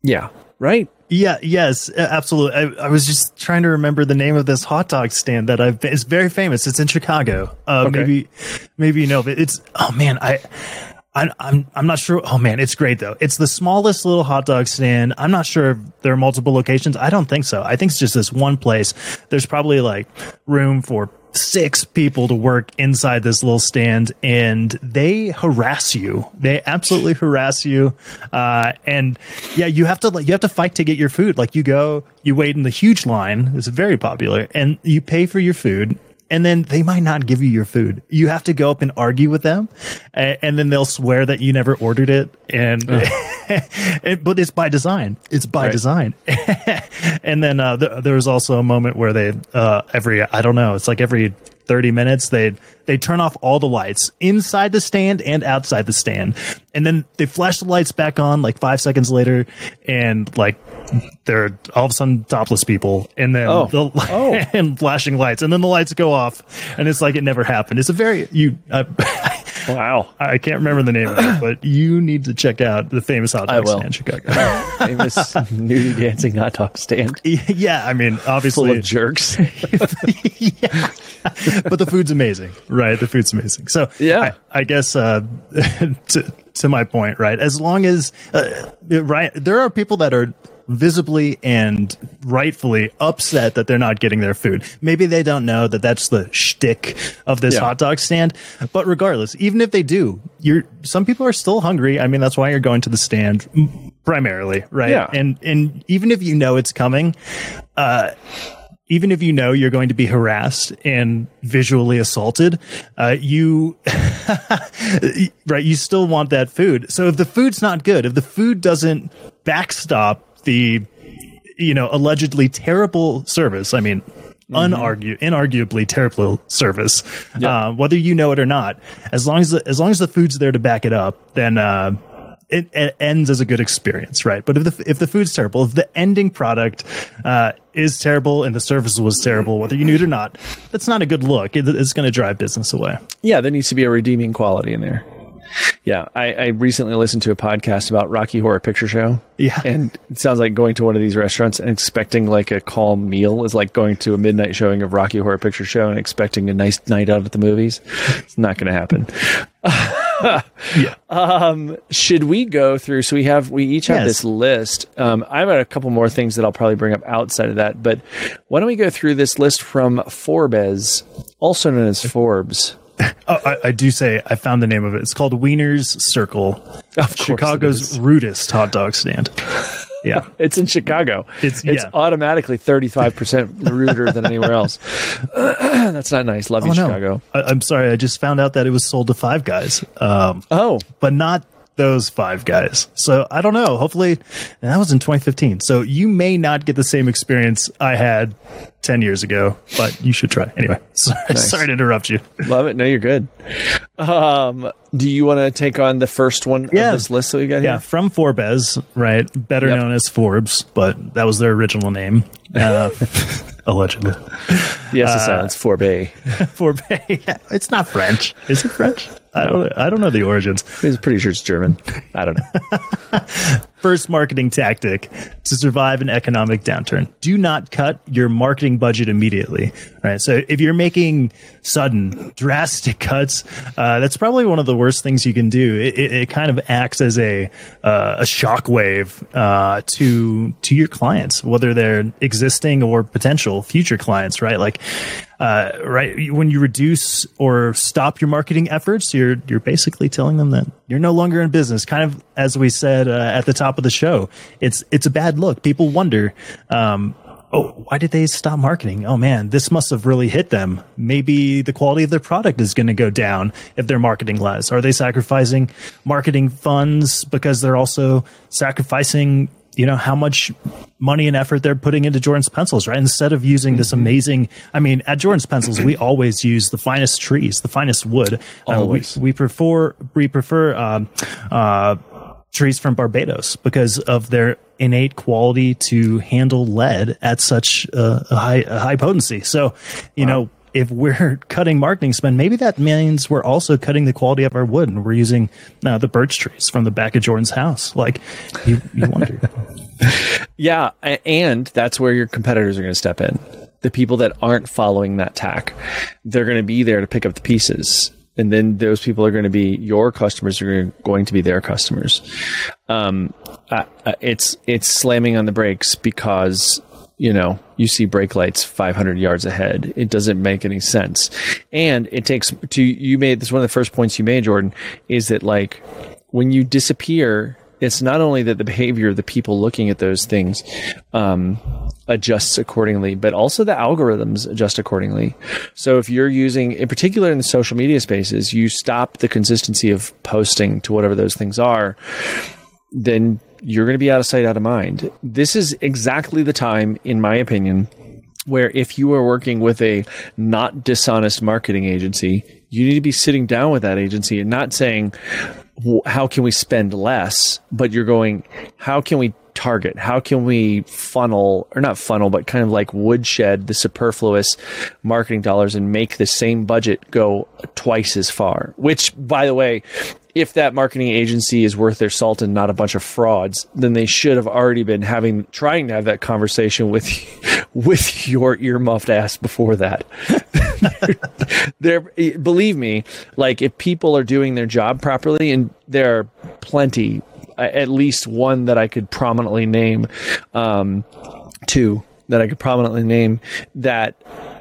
yeah, right. Yeah, yes, absolutely. I, I, was just trying to remember the name of this hot dog stand that I've. It's very famous. It's in Chicago. Uh, okay. Maybe, maybe you know, but it's. Oh man, I I, I'm I'm not sure. Oh man, it's great though. It's the smallest little hot dog stand. I'm not sure if there are multiple locations. I don't think so. I think it's just this one place. There's probably like room for six people to work inside this little stand and they harass you. They absolutely harass you. Uh, and yeah you have to like you have to fight to get your food. Like you go you wait in the huge line. It's very popular. And you pay for your food and then they might not give you your food. You have to go up and argue with them, and, and then they'll swear that you never ordered it. And, and *laughs* but it's by design. It's by right. design. *laughs* and then uh, th- there was also a moment where they uh, every I don't know, it's like every 30 minutes they they turn off all the lights inside the stand and outside the stand and then they flash the lights back on like 5 seconds later and like they're all of a sudden topless people and then oh. the, oh. *laughs* and flashing lights and then the lights go off and it's like it never happened it's a very you uh, wow. I can't remember the name of it but you need to check out the famous hot dog stand in chicago. *laughs* Famous nudie dancing hot dog stand. *laughs* Yeah i mean obviously full of jerks. *laughs* Yeah. but the food's amazing right? The food's amazing. So yeah. I, I guess uh to, to my point right? As long as uh, right there are people that are visibly and rightfully upset that they're not getting their food. Maybe they don't know that that's the shtick of this yeah. hot dog stand. But regardless, even if they do, you're some people are still hungry. I mean, that's why you're going to the stand primarily, right? Yeah. And and even if you know it's coming, uh, even if you know you're going to be harassed and visually assaulted, uh, you, *laughs* right, you still want that food. So if the food's not good, if the food doesn't backstop the you know allegedly terrible service. I mean, mm-hmm. unargu- inarguably terrible service. Uh, whether you know it or not, as long as the, as long as the food's there to back it up, then. Uh, it, it, ends as a good experience, right? But if the if the food's terrible, if the ending product uh, is terrible and the service was terrible, whether you knew it or not, that's not a good look. It, it's going to drive business away. Yeah, there needs to be a redeeming quality in there. Yeah, I, I, recently listened to a podcast about Rocky Horror Picture Show. Yeah, and it sounds like going to one of these restaurants and expecting like a calm meal is like going to a midnight showing of Rocky Horror Picture Show and expecting a nice night out at the movies. It's not going to happen. *laughs* yeah. Um, should we go through? So we have we each have yes. this list. Um, I've got a couple more things that I'll probably bring up outside of that, but why don't we go through this list from Forbes, also known as Forbes? *laughs* oh, I, I, do say I found the name of it. It's called Wiener's Circle, Chicago's rudest hot dog stand. *laughs* Yeah, it's in Chicago. It's it's yeah. automatically thirty five percent *laughs* ruder than anywhere else. *clears throat* That's not nice. Love you, oh, no. Chicago. I, am sorry. I just found out that it was sold to Five Guys. Um, oh, but not those five guys. So I don't know. Hopefully, that was in 2015. So you may not get the same experience I had 10 years ago, but you should try. Anyway, *laughs* sorry, nice. sorry to interrupt you. Love it. No, you're good. Um, do you want to take on the first one yeah. of this list that we got here? Yeah, from Forbes, right? Better yep. known as Forbes, but that was their original name. *laughs* Uh, allegedly. Yes, it sounds Forbes. *laughs* Forbes. Yeah, it's not French. Is it French? I don't. I don't know the origins. I'm pretty sure it's German. *laughs* I don't know. *laughs* first marketing tactic to survive an economic downturn. Do not cut your marketing budget immediately. Right. So if you're making sudden, drastic cuts, uh, that's probably one of the worst things you can do. It, it, it kind of acts as a uh, a shockwave uh, to to your clients, whether they're existing or potential future clients. Right. Like uh, right when you reduce or stop your marketing efforts, you're you're basically telling them that you're no longer in business. Kind of as we said uh, at the top of the show, it's it's a bad look. People wonder. Um, oh, why did they stop marketing? Oh man, this must have really hit them. Maybe the quality of their product is going to go down if they're marketing less. Are they sacrificing marketing funds because they're also sacrificing you know how much money and effort they're putting into Jordan's pencils, right? Instead of using this mm-hmm. amazing, I mean, at Jordan's pencils, we *clears throat* always use the finest trees, the finest wood. Always. Uh, we, we, prefer we prefer um, uh, trees from Barbados because of their innate quality to handle lead at such uh, a high a high potency. So, you wow. know, if we're *laughs* cutting marketing spend, maybe that means we're also cutting the quality of our wood and we're using uh, the birch trees from the back of Jordan's house. Like, you, you wonder. *laughs* yeah. And that's where your competitors are going to step in. The people that aren't following that tack, they're going to be there to pick up the pieces. And then those people are going to be your customers are going to be their customers. Um, uh, it's, it's slamming on the brakes because you know, you see brake lights 500 yards ahead. It doesn't make any sense. And it takes to, you made this one of the first points you made, Jordan, is that like when you disappear, it's not only that the behavior of the people looking at those things um, adjusts accordingly, but also the algorithms adjust accordingly. So if you're using, in particular in the social media spaces, you stop the consistency of posting to whatever those things are, then you're going to be out of sight, out of mind. This is exactly the time, in my opinion, where if you are working with a not dishonest marketing agency, you need to be sitting down with that agency and not saying, how can we spend less? But you're going, how can we target? How can we funnel, or not funnel, but kind of like woodshed the superfluous marketing dollars and make the same budget go twice as far? Which, by the way, if that marketing agency is worth their salt and not a bunch of frauds, then they should have already been having trying to have that conversation with *laughs* with your earmuffed ass before that. *laughs* there, believe me, like if people are doing their job properly, and there are plenty, at least one that I could prominently name, um, two that I could prominently name that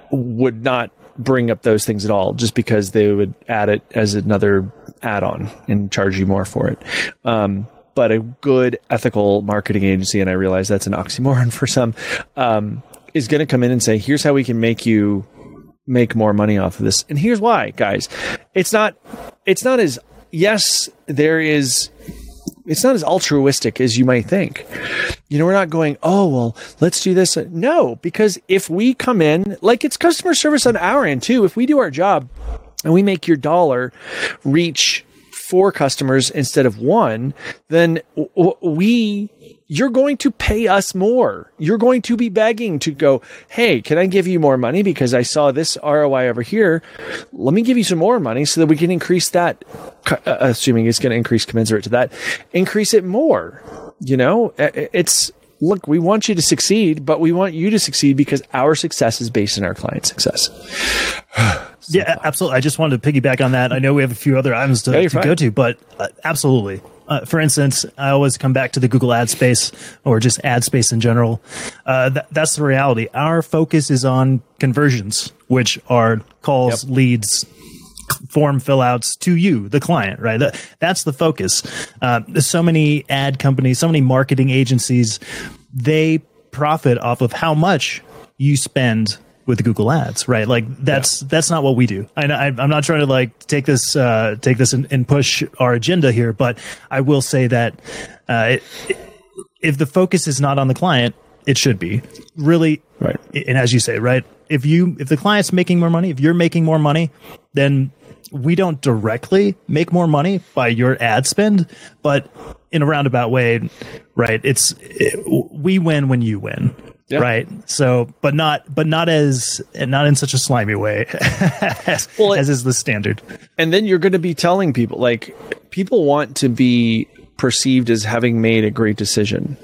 would not bring up those things at all just because they would add it as another add-on and charge you more for it. Um, but a good ethical marketing agency, and I realize that's an oxymoron for some, um, is going to come in and say, "Here's how we can make you make more money off of this." And here's why, guys. It's not. It's not as yes, there is it's not as altruistic as you might think. You know, we're not going, oh, well, let's do this. No, because if we come in, like it's customer service on our end too, if we do our job, and we make your dollar reach four customers instead of one, then we you're going to pay us more. You're going to be begging to go, hey, can I give you more money because I saw this ROI over here? Let me give you some more money so that we can increase that, uh, uh, assuming it's going to increase commensurate to that, increase it more. You know, uh, uh, it's look, we want you to succeed, but we want you to succeed because our success is based on our client success. *sighs* Yeah, absolutely. I just wanted to piggyback on that. I know we have a few other items to, yeah, to go to, but uh, absolutely. Uh, for instance, I always come back to the Google ad space or just ad space in general. Uh, th- that's the reality. Our focus is on conversions, which are calls, yep. leads, form fill outs to you, the client, right? That, that's the focus. Uh, so many ad companies, so many marketing agencies, they profit off of how much you spend with Google Ads, right? Like that's yeah. that's not what we do. I, I, am not trying to like take this uh, take this and, and, push our agenda here, but I will say that uh, it, if the focus is not on the client, it should be really right. And as you say, right, if you if the client's making more money, if you're making more money, then we don't directly make more money by your ad spend, but in a roundabout way, right? It's it, we win when you win. Yeah. Right. So, but not, but not as, not in such a slimy way *laughs* as, well, as is the standard. And then you're going to be telling people, like, people want to be perceived as having made a great decision.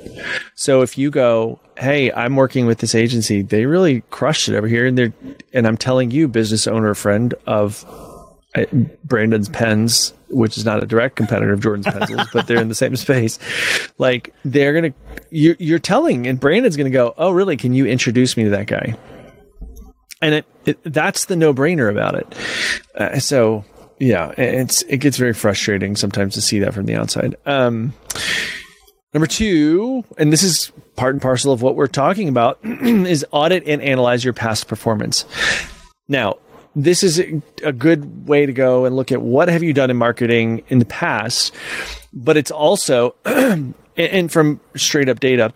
So if you go, "Hey, I'm working with this agency. They really crushed it over here," and they're and I'm telling you, business owner friend of uh, Brandon's pens, which is not a direct competitor of Jordan's pencils, *laughs* but they're in the same space. Like they're gonna, you're, you're telling, and Brandon's gonna go, "Oh, really? Can you introduce me to that guy?" And it, it that's the no brainer about it. Uh, so yeah, it's it gets very frustrating sometimes to see that from the outside. Um, number two, and this is part and parcel of what we're talking about, *clears throat* is audit and analyze your past performance. Now, this is a good way to go and look at what have you done in marketing in the past, but it's also, *clears throat* and from straight up data,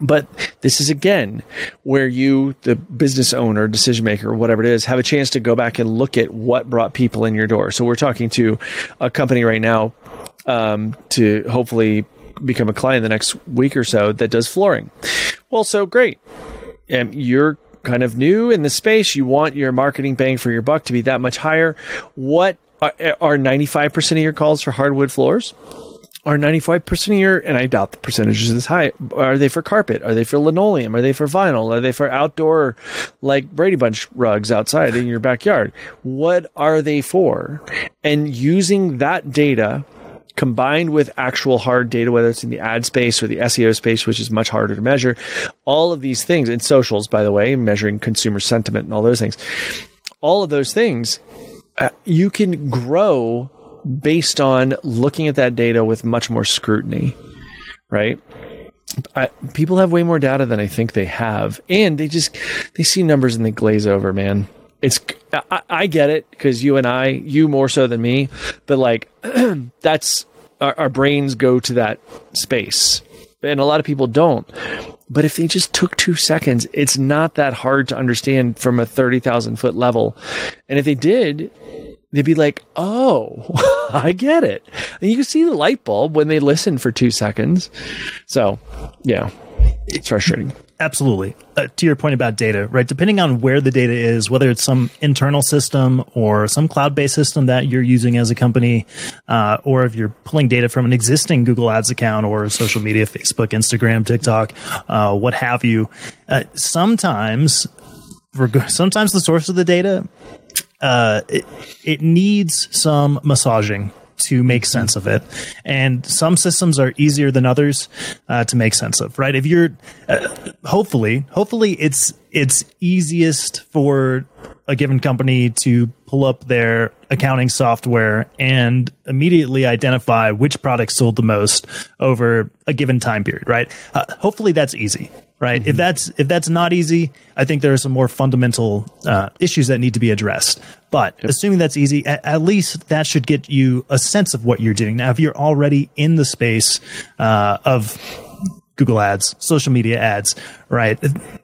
but this is again where you, the business owner, decision maker, whatever it is, have a chance to go back and look at what brought people in your door. So we're talking to a company right now um, to hopefully become a client the next week or so that does flooring. Well, so great. And you're kind of new in the space. You want your marketing bang for your buck to be that much higher. What are, are 95% of your calls for hardwood floors? Are 95% of your, and I doubt the percentage is this high, are they for carpet? Are they for linoleum? Are they for vinyl? Are they for outdoor, like Brady Bunch rugs outside in your backyard? What are they for? And using that data combined with actual hard data, whether it's in the ad space or the SEO space, which is much harder to measure, all of these things, and socials, by the way, measuring consumer sentiment and all those things, all of those things, uh, you can grow based on looking at that data with much more scrutiny, right? I, people have way more data than I think they have, and they just they see numbers and they glaze over. Man, it's I, I get it because you and I, you more so than me, but like *clears throat* that's our, our brains go to that space, and a lot of people don't. But if they just took two seconds, it's not that hard to understand from a thirty thousand foot level, and if they did, they'd be like, "Oh, *laughs* I get it." And you see the light bulb when they listen for two seconds. So, yeah, it's frustrating. Absolutely. Uh, to your point about data, right? Depending on where the data is, whether it's some internal system or some cloud-based system that you're using as a company, uh, or if you're pulling data from an existing Google Ads account or social media, Facebook, Instagram, TikTok, uh, what have you, uh, sometimes sometimes the source of the data uh, it, it needs some massaging to make sense of it. And some systems are easier than others uh, to make sense of, right? If you're uh, hopefully, hopefully it's it's easiest for a given company to pull up their accounting software and immediately identify which products sold the most over a given time period, right? Uh, hopefully that's easy right? Mm-hmm. If that's if that's not easy, I think there are some more fundamental uh, issues that need to be addressed. But yep. assuming that's easy, at, at, least that should get you a sense of what you're doing. Now, if you're already in the space uh, of Google Ads, social media ads, right,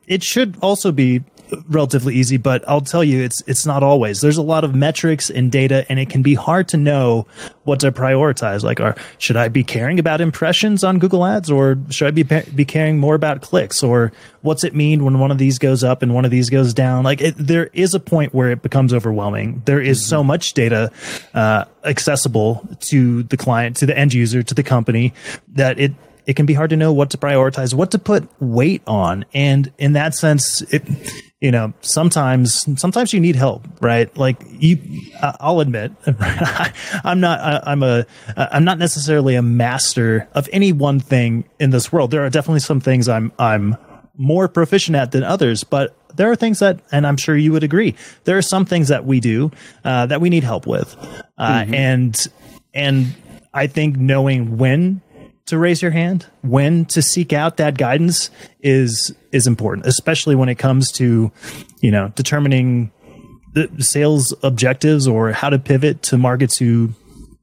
it should also be relatively easy, but I'll tell you, it's it's not always. There's a lot of metrics and data, and it can be hard to know what to prioritize. Like, are should I be caring about impressions on Google Ads, or should I be be caring more about clicks, or what's it mean when one of these goes up and one of these goes down? Like, it, there is a point where it becomes overwhelming. There is mm-hmm. so much data uh, accessible to the client, to the end user, to the company that it it can be hard to know what to prioritize, what to put weight on. And in that sense, it, you know, sometimes, sometimes you need help, right? Like you, I'll admit, *laughs* I'm not, I'm a, I'm not necessarily a master of any one thing in this world. There are definitely some things I'm, I'm more proficient at than others, but there are things that, and I'm sure you would agree, there are some things that we do, uh, that we need help with. Uh, mm-hmm. and, and I think knowing when to raise your hand, when to seek out that guidance is is important, especially when it comes to, you know, determining the sales objectives or how to pivot to market to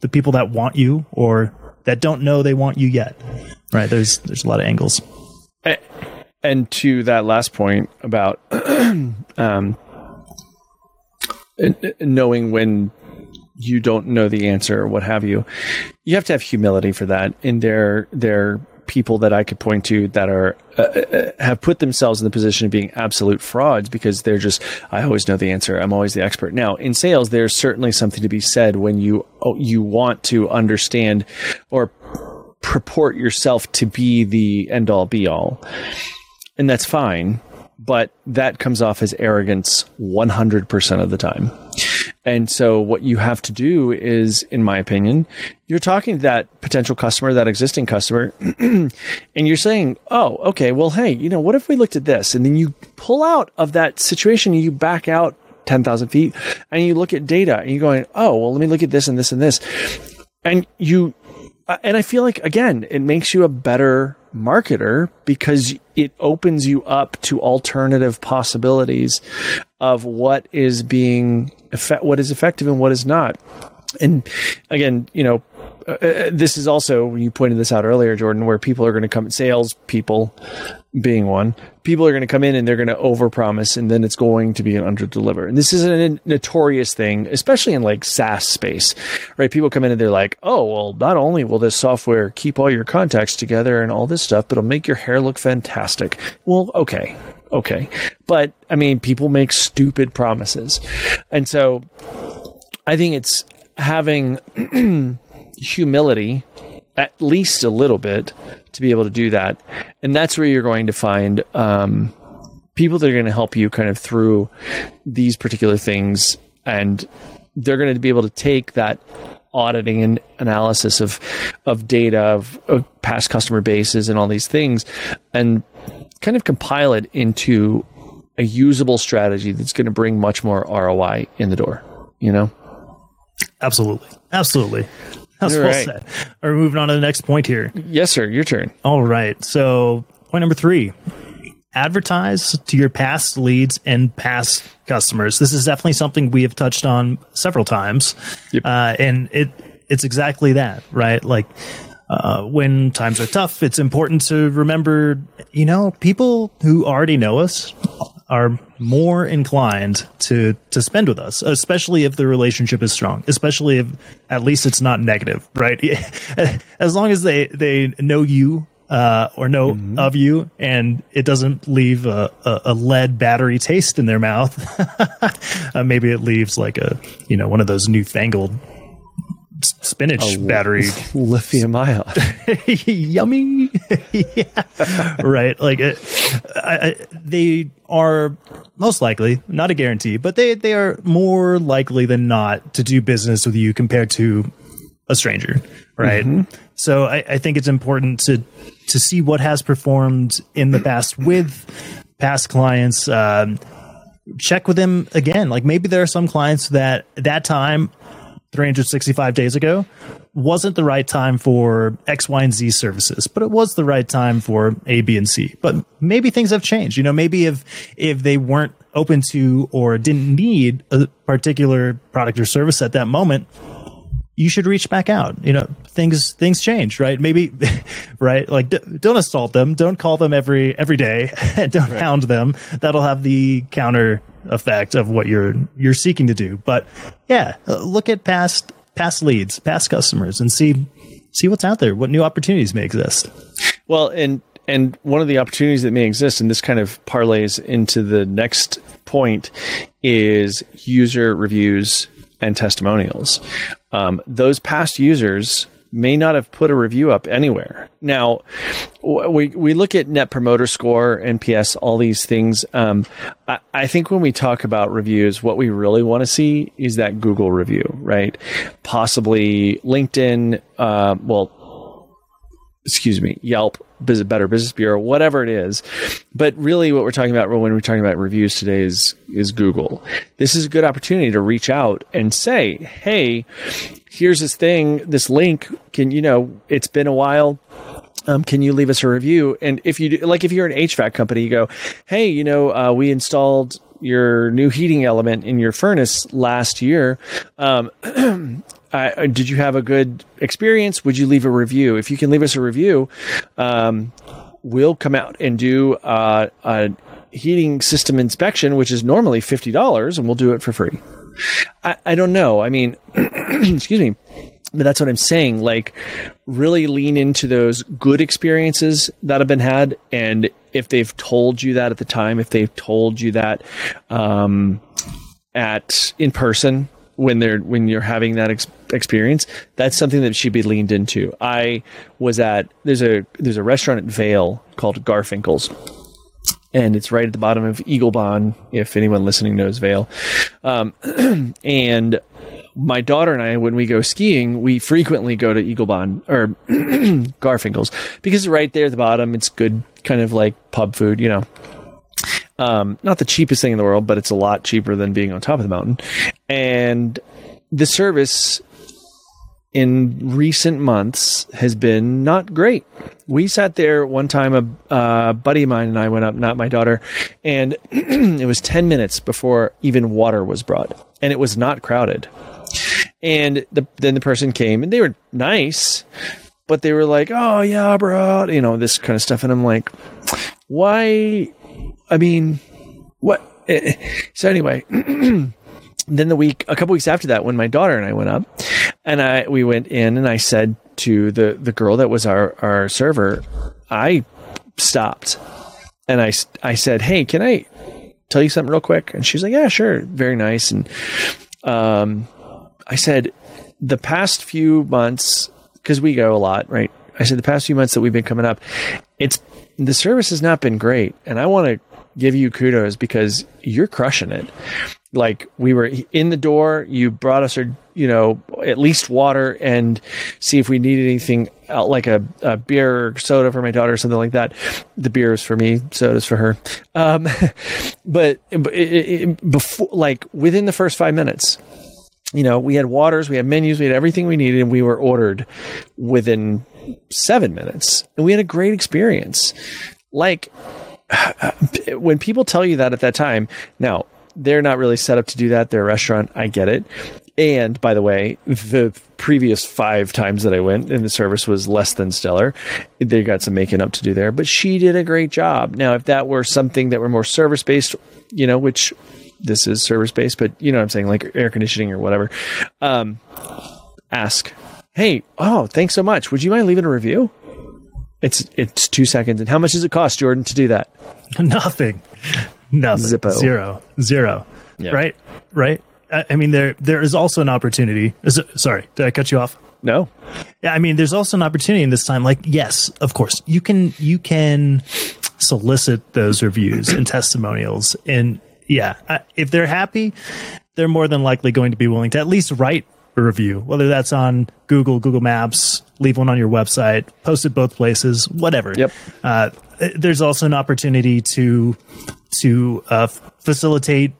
the people that want you or that don't know they want you yet. Right? There's there's a lot of angles. And to that last point about *clears throat* um, knowing when you don't know the answer or what have you. You have to have humility for that. And there, there are people that I could point to that are uh, uh, have put themselves in the position of being absolute frauds because they're just I always know the answer. I'm always the expert. Now, in sales, there's certainly something to be said when you oh, you want to understand or purport yourself to be the end all be all. And that's fine, but that comes off as arrogance 100% of the time. And so what you have to do is, in my opinion, you're talking to that potential customer, that existing customer, *clears throat* and you're saying, Oh, okay, well, hey, you know, what if we looked at this? And then you pull out of that situation, you back out 10,000 feet and you look at data and you're going, Oh, well, let me look at this and this and this. And you, uh, and I feel like, again, it makes you a better marketer because it opens you up to alternative possibilities of what is being what is effective and what is not. And again, you know, uh, uh, this is also you pointed this out earlier, Jordan, where people are going to come, sales people being one, people are going to come in and they're going to overpromise, and then it's going to be an underdeliver. And this is a notorious thing, especially in like SaaS space, right? People come in and they're like, "Oh, well, not only will this software keep all your contacts together and all this stuff, but it'll make your hair look fantastic." Well, okay, okay, but I mean, people make stupid promises, and so I think it's having *clears throat* humility at least a little bit to be able to do that. And that's where you're going to find um, people that are going to help you kind of through these particular things. And they're going to be able to take that auditing and analysis of of data of, of past customer bases and all these things and kind of compile it into a usable strategy that's going to bring much more ROI in the door, you know? Absolutely. Absolutely. That's well right. said. Are we moving on to the next point here? Yes, sir. Your turn. All right. So, point number three advertise to your past leads and past customers. This is definitely something we have touched on several times. Yep. Uh, and it it's exactly that, right? Like, uh, when times are tough, it's important to remember, you know, people who already know us are more inclined to to spend with us, especially if the relationship is strong, especially if at least it's not negative, right? *laughs* As long as they they know you uh, or know mm-hmm. of you, and it doesn't leave a, a, a lead battery taste in their mouth. *laughs* uh, maybe it leaves like a you know one of those newfangled spinach oh, battery. *laughs* lithium ion *laughs* yummy. *laughs* Yeah. Right like it, I, I, they are most likely not a guarantee but they they are more likely than not to do business with you compared to a stranger right? Mm-hmm. so I, I think it's important to to see what has performed in the past with past clients um, check with them again. Like maybe there are some clients that that time 365 days ago wasn't the right time for X, Y, and Z services, but it was the right time for A, B, and C. But maybe things have changed. You know, maybe if if they weren't open to or didn't need a particular product or service at that moment, you should reach back out. You know, things things change, right? Maybe, *laughs* right? Like, d- don't assault them. Don't call them every every day. *laughs* don't right. hound them. That'll have the counter effect of what you're you're seeking to do. But yeah, uh, look at past past leads, past customers, and see see what's out there. What new opportunities may exist. Well, and and one of the opportunities that may exist, and this kind of parlays into the next point, is user reviews and testimonials. Um, those past users may not have put a review up anywhere. Now, we we look at Net Promoter Score, NPS, all these things. Um, I, I, think when we talk about reviews, what we really want to see is that Google review, right? Possibly LinkedIn. Uh, well, excuse me, Yelp, Better Business Bureau, whatever it is. But really, what we're talking about when we're talking about reviews today is is Google. This is a good opportunity to reach out and say, "Hey, here's this thing, this link. Can you know? It's been a while." Um, can you leave us a review? And if you do, like, if you're an HVAC company, you go, "Hey, you know, uh, we installed your new heating element in your furnace last year. Um, *clears throat* uh, did you have a good experience? Would you leave a review? If you can leave us a review, um, we'll come out and do uh, a heating system inspection, which is normally fifty dollars, and we'll do it for free. I, I don't know. I mean, *clears throat* excuse me. But that's what I'm saying. Like, really lean into those good experiences that have been had. And if they've told you that at the time, if they've told you that um, at in person, when they're when you're having that ex- experience that's something that should be leaned into i was at there's a there's a restaurant at Vail called garfinkel's and it's right at the bottom of Eaglebahn, if anyone listening knows Vail. Um, *clears throat* and my daughter and I, when we go skiing, we frequently go to Eaglebahn or *clears throat* Garfinkel's because right there at the bottom. It's good, kind of like pub food, you know. Um, not the cheapest thing in the world, but it's a lot cheaper than being on top of the mountain. And the service in recent months has been not great. We sat there one time, a uh, buddy of mine and I went up, not my daughter, and *clears throat* it was 10 minutes before even water was brought, and it was not crowded. And the, then the person came and they were nice, but they were like, oh, yeah, bro, you know, this kind of stuff. And I'm like, why? I mean, what? So anyway, *clears throat* then the week, a couple weeks after that, when my daughter and I went up, and I we went in, and I said to the the girl that was our our server, I stopped, and I I said, hey, can I tell you something real quick? And she's like, yeah, sure, very nice. And um, I said, the past few months, because we go a lot, right? I said the past few months that we've been coming up, it's the service has not been great, and I want to give you kudos because you're crushing it. Like we were in the door you brought us or you know at least water and see if we needed anything out, like a, a beer or soda for my daughter or something like that. The beer is for me soda's for her. Um, *laughs* but it, it, before like within the first five minutes you know we had waters we had menus we had everything we needed and we were ordered within seven minutes and we had a great experience like *sighs* when people tell you that at that time now they're not really set up to do that. They're a restaurant. I get it. And by the way, the previous five times that I went and the service was less than stellar. They got some making up to do there, but she did a great job. Now, if that were something that were more service based, you know, which this is service based, but you know what I'm saying, like air conditioning or whatever, um, ask, Hey, oh, thanks so much. Would you mind leaving a review? It's, it's two seconds. And how much does it cost, Jordan, to do that? *laughs* Nothing. Nothing. Zippo. Zero. Zero. Yeah. Right. Right. I mean, there there is also an opportunity. It, sorry, did I cut you off? No. Yeah, I mean, there's also an opportunity in this time. Like, yes, of course, you can you can solicit those reviews and testimonials, and yeah, if they're happy, they're more than likely going to be willing to at least write a review, whether that's on Google, Google Maps, leave one on your website, post it both places, whatever. Yep. Uh, there's also an opportunity to to uh, facilitate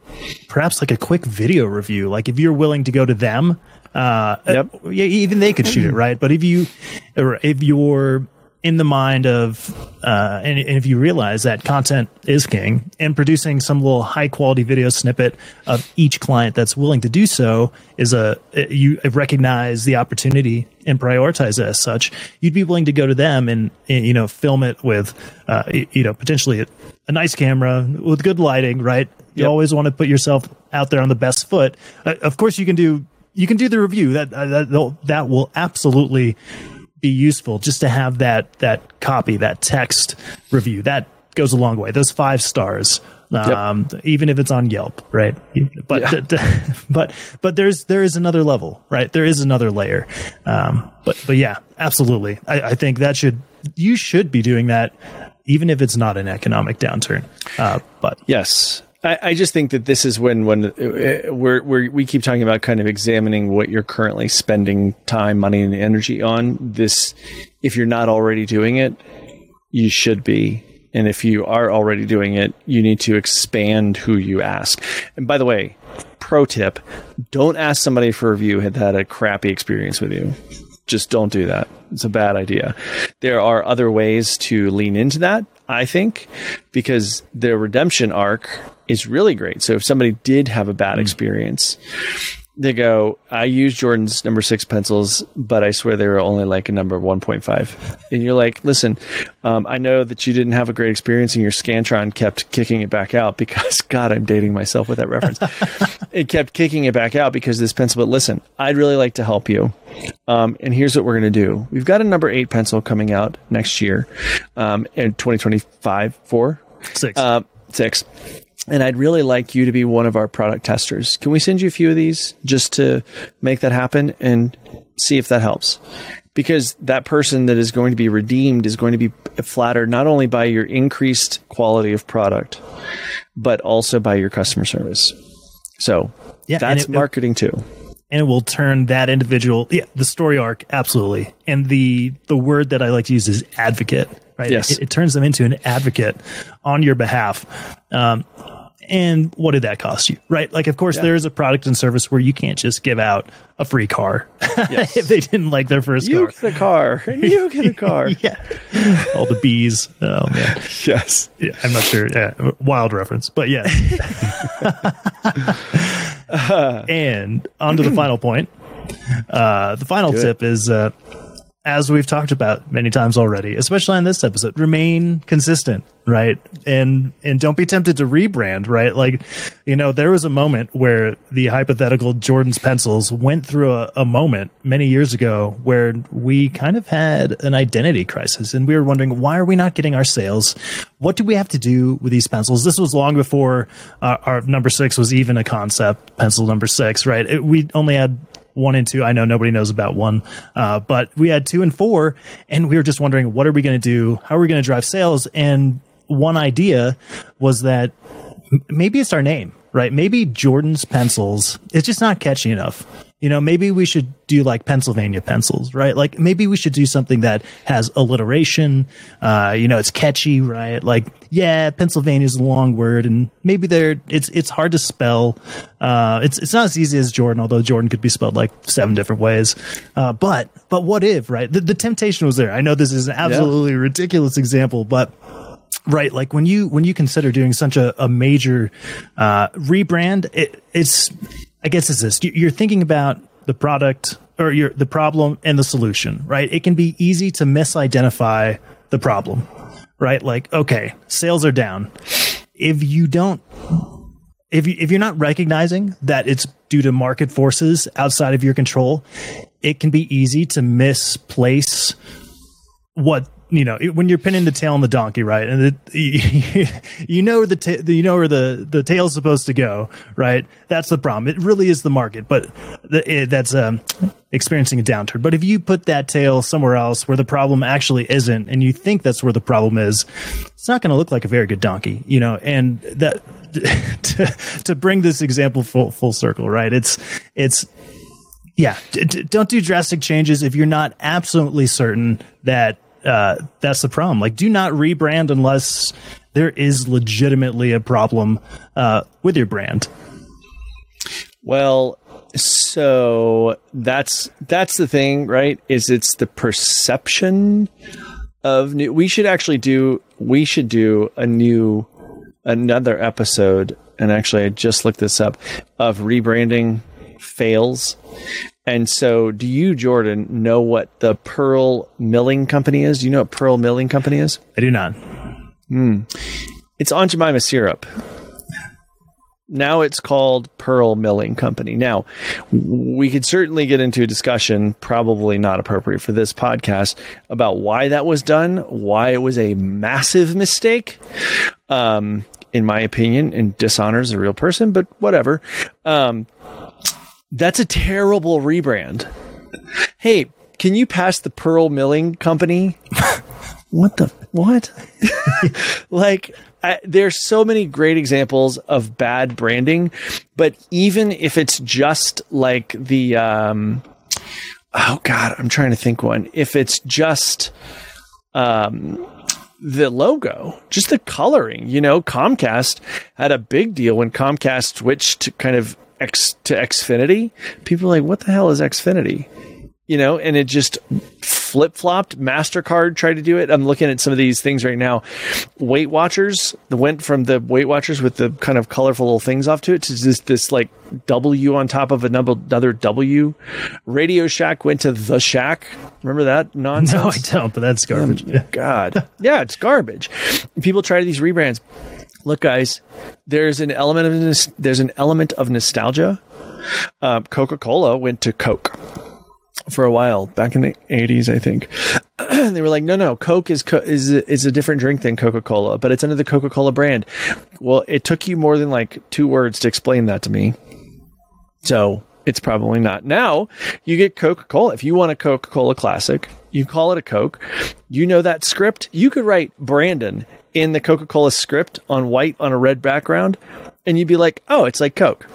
perhaps like a quick video review. Like if you're willing to go to them, uh, yep. yeah, even they could shoot it, right? But if you, or if you're in the mind of, uh, and, and, if you realize that content is king and producing some little high quality video snippet of each client that's willing to do so is a, you recognize the opportunity and prioritize it as such, you'd be willing to go to them and, and you know, film it with, uh, you know, potentially a, a, nice camera with good lighting, right? You yep. always want to put yourself out there on the best foot. Uh, of course you can do, you can do the review that, uh, that, that will absolutely be useful just to have that that copy, that text review. That goes a long way. Those five stars, um, yep. even if it's on Yelp, right? But yeah. d- d- *laughs* but but there's there is another level, right? There is another layer. Um, but but yeah, absolutely. I, I think that should you should be doing that, even if it's not an economic downturn. Uh, but yes, I, I, just think that this is when when uh, we're, we're we keep talking about kind of examining what you're currently spending time, money, and energy on. This, if you're not already doing it, you should be. And if you are already doing it, you need to expand who you ask. And by the way, pro tip: don't ask somebody for a review had had a crappy experience with you. Just don't do that. It's a bad idea. There are other ways to lean into that. I think, because the redemption arc is really great. So if somebody did have a bad mm. experience, they go, I use Jordan's number six pencils, but I swear they were only like a number 1.5. And you're like, listen, um, I know that you didn't have a great experience and your Scantron kept kicking it back out because, *laughs* God, I'm dating myself with that reference. *laughs* it kept kicking it back out because this pencil, but listen, I'd really like to help you. Um, and here's what we're going to do. We've got a number eight pencil coming out next year um, in 2025, four, six. Uh, six and I'd really like you to be one of our product testers. Can we send you a few of these just to make that happen and see if that helps? Because that person that is going to be redeemed is going to be flattered not only by your increased quality of product, but also by your customer service. So yeah, that's it, marketing too. And it will turn that individual, yeah, the story arc, absolutely. And the the word that I like to use is advocate, right? Yes. It, it turns them into an advocate on your behalf. Um, and what did that cost you right? Like of course yeah. there is a product and service where you can't just give out a free car *laughs* yes. if they didn't like their first you car. get the car. *laughs* You get a car. *laughs* Yeah. All the bees oh man. Yes. Yeah, i'm not sure. Yeah, wild reference but yeah. Uh, and on to the final point. Uh, the final tip is uh, as we've talked about many times already, especially on this episode, remain consistent, right? And and don't be tempted to rebrand, right? Like, you know, there was a moment where the hypothetical Jordan's pencils went through a, a moment many years ago where we kind of had an identity crisis and we were wondering why are we not getting our sales? What do we have to do with these pencils? This was long before uh, our number six was even a concept, pencil number six, right? It, we only had one and two. I know nobody knows about one, uh, but we had two and four, and we were just wondering what are we going to do? How are we going to drive sales? And one idea was that maybe it's our name, right? Maybe Jordan's pencils. It's just not catchy enough you know, maybe we should do like Pennsylvania pencils, right? Like maybe we should do something that has alliteration. Uh, you know, it's catchy, right? Like, yeah, Pennsylvania is a long word and maybe there, it's, it's hard to spell. Uh, it's, it's not as easy as Jordan, although Jordan could be spelled like seven different ways. Uh, but, but what if, right? The, the temptation was there. I know this is an absolutely yeah. ridiculous example, but right like when you when you consider doing such a, a major uh, rebrand it, it's I guess it's this. You're thinking about the product or your the problem and the solution, right? It can be easy to misidentify the problem, right? Like, okay, sales are down. If you don't if you if you're not recognizing that it's due to market forces outside of your control, it can be easy to misplace what you know when you're pinning the tail on the donkey, right? And *laughs* you know where the ta- you know where the the tail's supposed to go, right? That's the problem. It really is the market, but the, it, that's um, experiencing a downturn. But if you put that tail somewhere else where the problem actually isn't, and you think that's where the problem is, it's not going to look like a very good donkey, you know. And that *laughs* to, to bring this example full full circle, right? It's it's yeah, don't do drastic changes if you're not absolutely certain that uh, that's the problem. Like, do not rebrand unless there is legitimately a problem uh, with your brand. Well, so that's that's the thing, right? Is it's the perception of new. We should actually do. We should do a new another episode. And actually, I just looked this up of rebranding fails and so, do you, Jordan, know what the Pearl Milling Company is? Do you know what Pearl Milling Company is? I do not. Hmm. It's Aunt Jemima syrup. Now it's called Pearl Milling Company. Now, we could certainly get into a discussion, probably not appropriate for this podcast, about why that was done, why it was a massive mistake. Um, in my opinion, and dishonors a real person, but whatever. Um, that's a terrible rebrand. Hey, can you pass the Pearl Milling Company? *laughs* what the what? *laughs* like I, there's so many great examples of bad branding, but even if it's just like the um oh god, I'm trying to think one. If it's just um the logo, just the coloring. You know, Comcast had a big deal when Comcast switched to kind of X to Xfinity, people are like, what the hell is Xfinity? You know, and it just flip flopped. MasterCard tried to do it. I'm looking at some of these things right now. Weight Watchers went from the Weight Watchers with the kind of colorful little things off to it to just this like W on top of another W. Radio Shack went to The Shack. Remember that nonsense? *laughs* No, I don't, but that's garbage. Oh, God. Yeah, it's garbage. People try these rebrands look, guys, there's an element of there's an element of nostalgia. Uh, Coca Cola went to Coke for a while back in the 80s, I think. *clears throat* they were like, no, no, Coke is co- is is a different drink than Coca Cola, but it's under the Coca Cola brand. Well, it took you more than like two words to explain that to me. So it's probably not. Now you get Coca Cola. If you want a Coca Cola Classic, you call it a Coke. You know that script. You could write Brandon in the Coca Cola script on white on a red background, and you'd be like, oh, it's like Coke.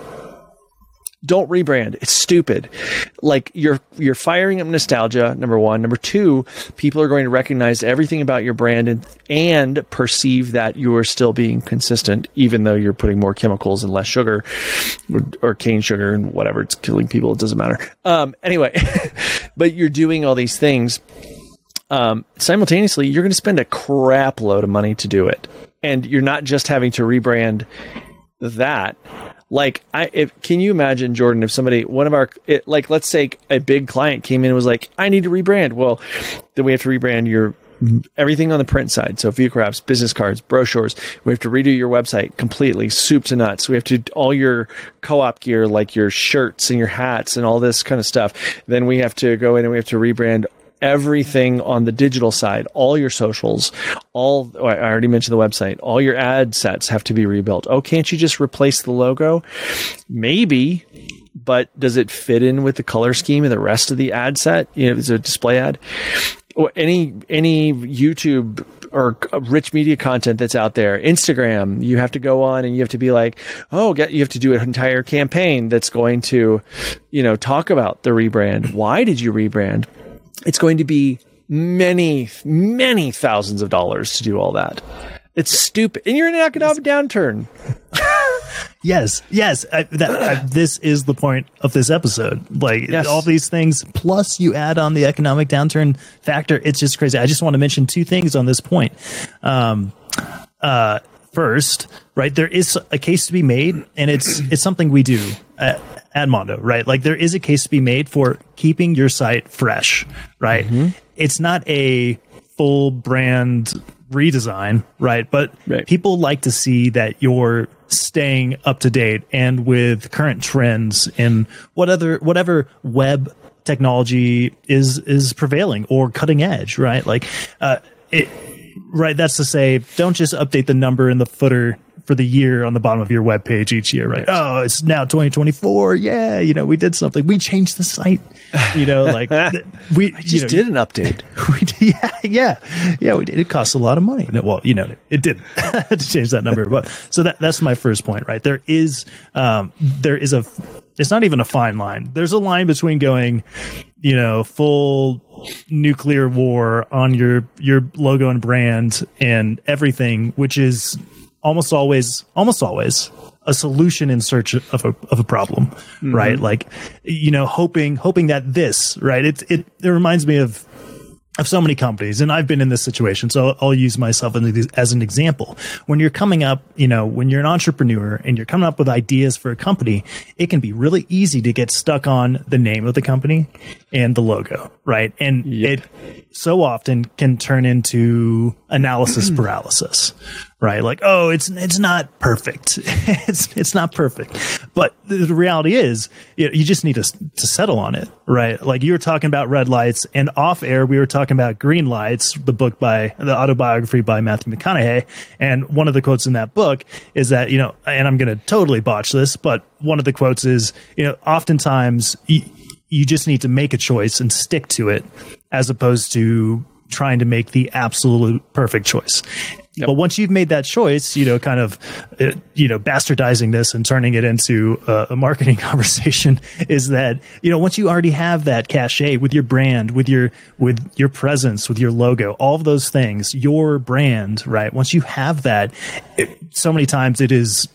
Don't rebrand. It's stupid. Like you're you're firing up nostalgia. Number one. Number two, people are going to recognize everything about your brand and and perceive that you are still being consistent, even though you're putting more chemicals and less sugar, or, or cane sugar and whatever. It's killing people. It doesn't matter. Um, anyway, *laughs* but you're doing all these things. Um, simultaneously, you're going to spend a crap load of money to do it, and you're not just having to rebrand that. Like i if can you imagine jordan if somebody one of our it, like let's say a big client came in and was like i need to rebrand. Well then we have to rebrand your everything on the print side. So vehicle wraps business cards brochures. We have to redo your website completely soup to nuts. We have to all your co-op gear like your shirts and your hats and all this kind of stuff. Then we have to go in and we have to rebrand everything on the digital side, all your socials, all oh, I already mentioned the website, all your ad sets have to be rebuilt. Oh, can't you just replace the logo? Maybe, but does it fit in with the color scheme of the rest of the ad set? You know, is it a display ad? Or any any YouTube or rich media content that's out there. Instagram, you have to go on and you have to be like, oh, get, you have to do an entire campaign that's going to, you know, talk about the rebrand. Why did you rebrand? It's going to be many, many thousands of dollars to do all that. It's stupid. And you're in an economic downturn. *laughs* yes, yes. I, that, I, this is the point of this episode. Like yes. all these things, plus you add on the economic downturn factor. It's just crazy. I just want to mention two things on this point. Um, uh, first, right, there is a case to be made, and it's it's something we do. At, at Mondo, right? Like there is a case to be made for keeping your site fresh, right? Mm-hmm. It's not a full brand redesign, right? But right. people like to see that you're staying up to date and with current trends in what other whatever web technology is is prevailing or cutting edge, right? Like uh it right that's to say don't just update the number in the footer for the year on the bottom of your web page each year, right? Oh, it's now 2024. Yeah, you know, we did something. We changed the site. You know, *laughs* like we just you know, did an update. *laughs* We, yeah, yeah, yeah. We did. It costs a lot of money. Well, you know, it did *laughs* to change that number. But so that that's my first point, right? There is um, there is a it's not even a fine line. There's a line between going, you know, full nuclear war on your your logo and brand and everything, which is almost always, almost always a solution in search of a, of a problem, mm-hmm. right? Like, you know, hoping, hoping that this, right? It, it, it reminds me of, of so many companies and I've been in this situation. So I'll use myself as an example. When you're coming up, you know, when you're an entrepreneur and you're coming up with ideas for a company, it can be really easy to get stuck on the name of the company and the logo, right? And yep. it so often can turn into analysis *clears throat* paralysis, right? Like, oh, it's it's not perfect. *laughs* it's it's not perfect. But the reality is, you, know, you just need to to settle on it, right? Like you were talking about red lights, and off air we were talking about green lights, the book by the autobiography by Matthew McConaughey, and one of the quotes in that book is that you know, and I'm going to totally botch this, but one of the quotes is, you know, oftentimes. You, you just need to make a choice and stick to it as opposed to trying to make the absolute perfect choice. Yep. But once you've made that choice, you know, kind of, uh, you know, bastardizing this and turning it into a, a, marketing *laughs* conversation is that, you know, once you already have that cachet with your brand, with your, with your presence, with your logo, all of those things, your brand, right? Once you have that, it, so many times it is,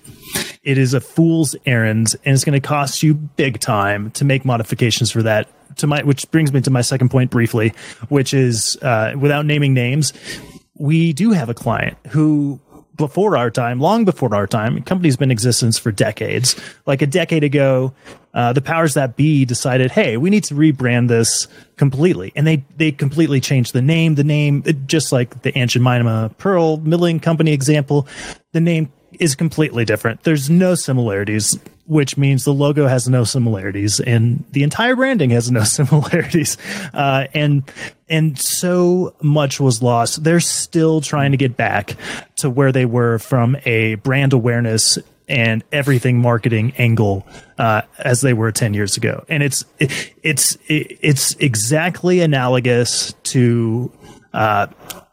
it is a fool's errand and it's going to cost you big time to make modifications for that to my which brings me to my second point briefly which is uh, without naming names we do have a client who before our time, long before our time, company's been in existence for decades. Like a decade ago, uh, the powers that be decided, hey, we need to rebrand this completely, and they they completely changed the name. The name, just like the Aunt Jemima Pearl Milling Company example, the name is completely different. There's no similarities, which means the logo has no similarities, and the entire branding has no *laughs* similarities. Uh, and and so much was lost. They're still trying to get back to where they were from a brand awareness and everything marketing angle uh, as they were 10 years ago and it's it, it's it, it's exactly analogous to uh,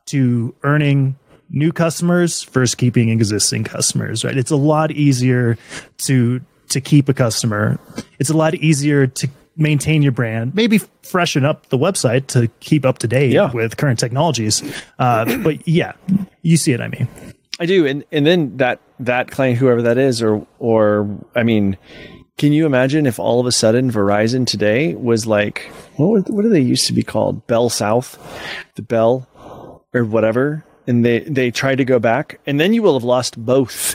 to earning new customers versus keeping existing customers, right? It's a lot easier to to keep a customer. It's a lot easier to maintain your brand, maybe freshen up the website to keep up to date yeah. with current technologies. Uh, *clears throat* but yeah, you see it. I mean. I do, and and then that that client, whoever that is, or or I mean, can you imagine if all of a sudden Verizon today was like, what what do they used to be called? Bell South, the Bell, or whatever, and they they tried to go back, and then you will have lost both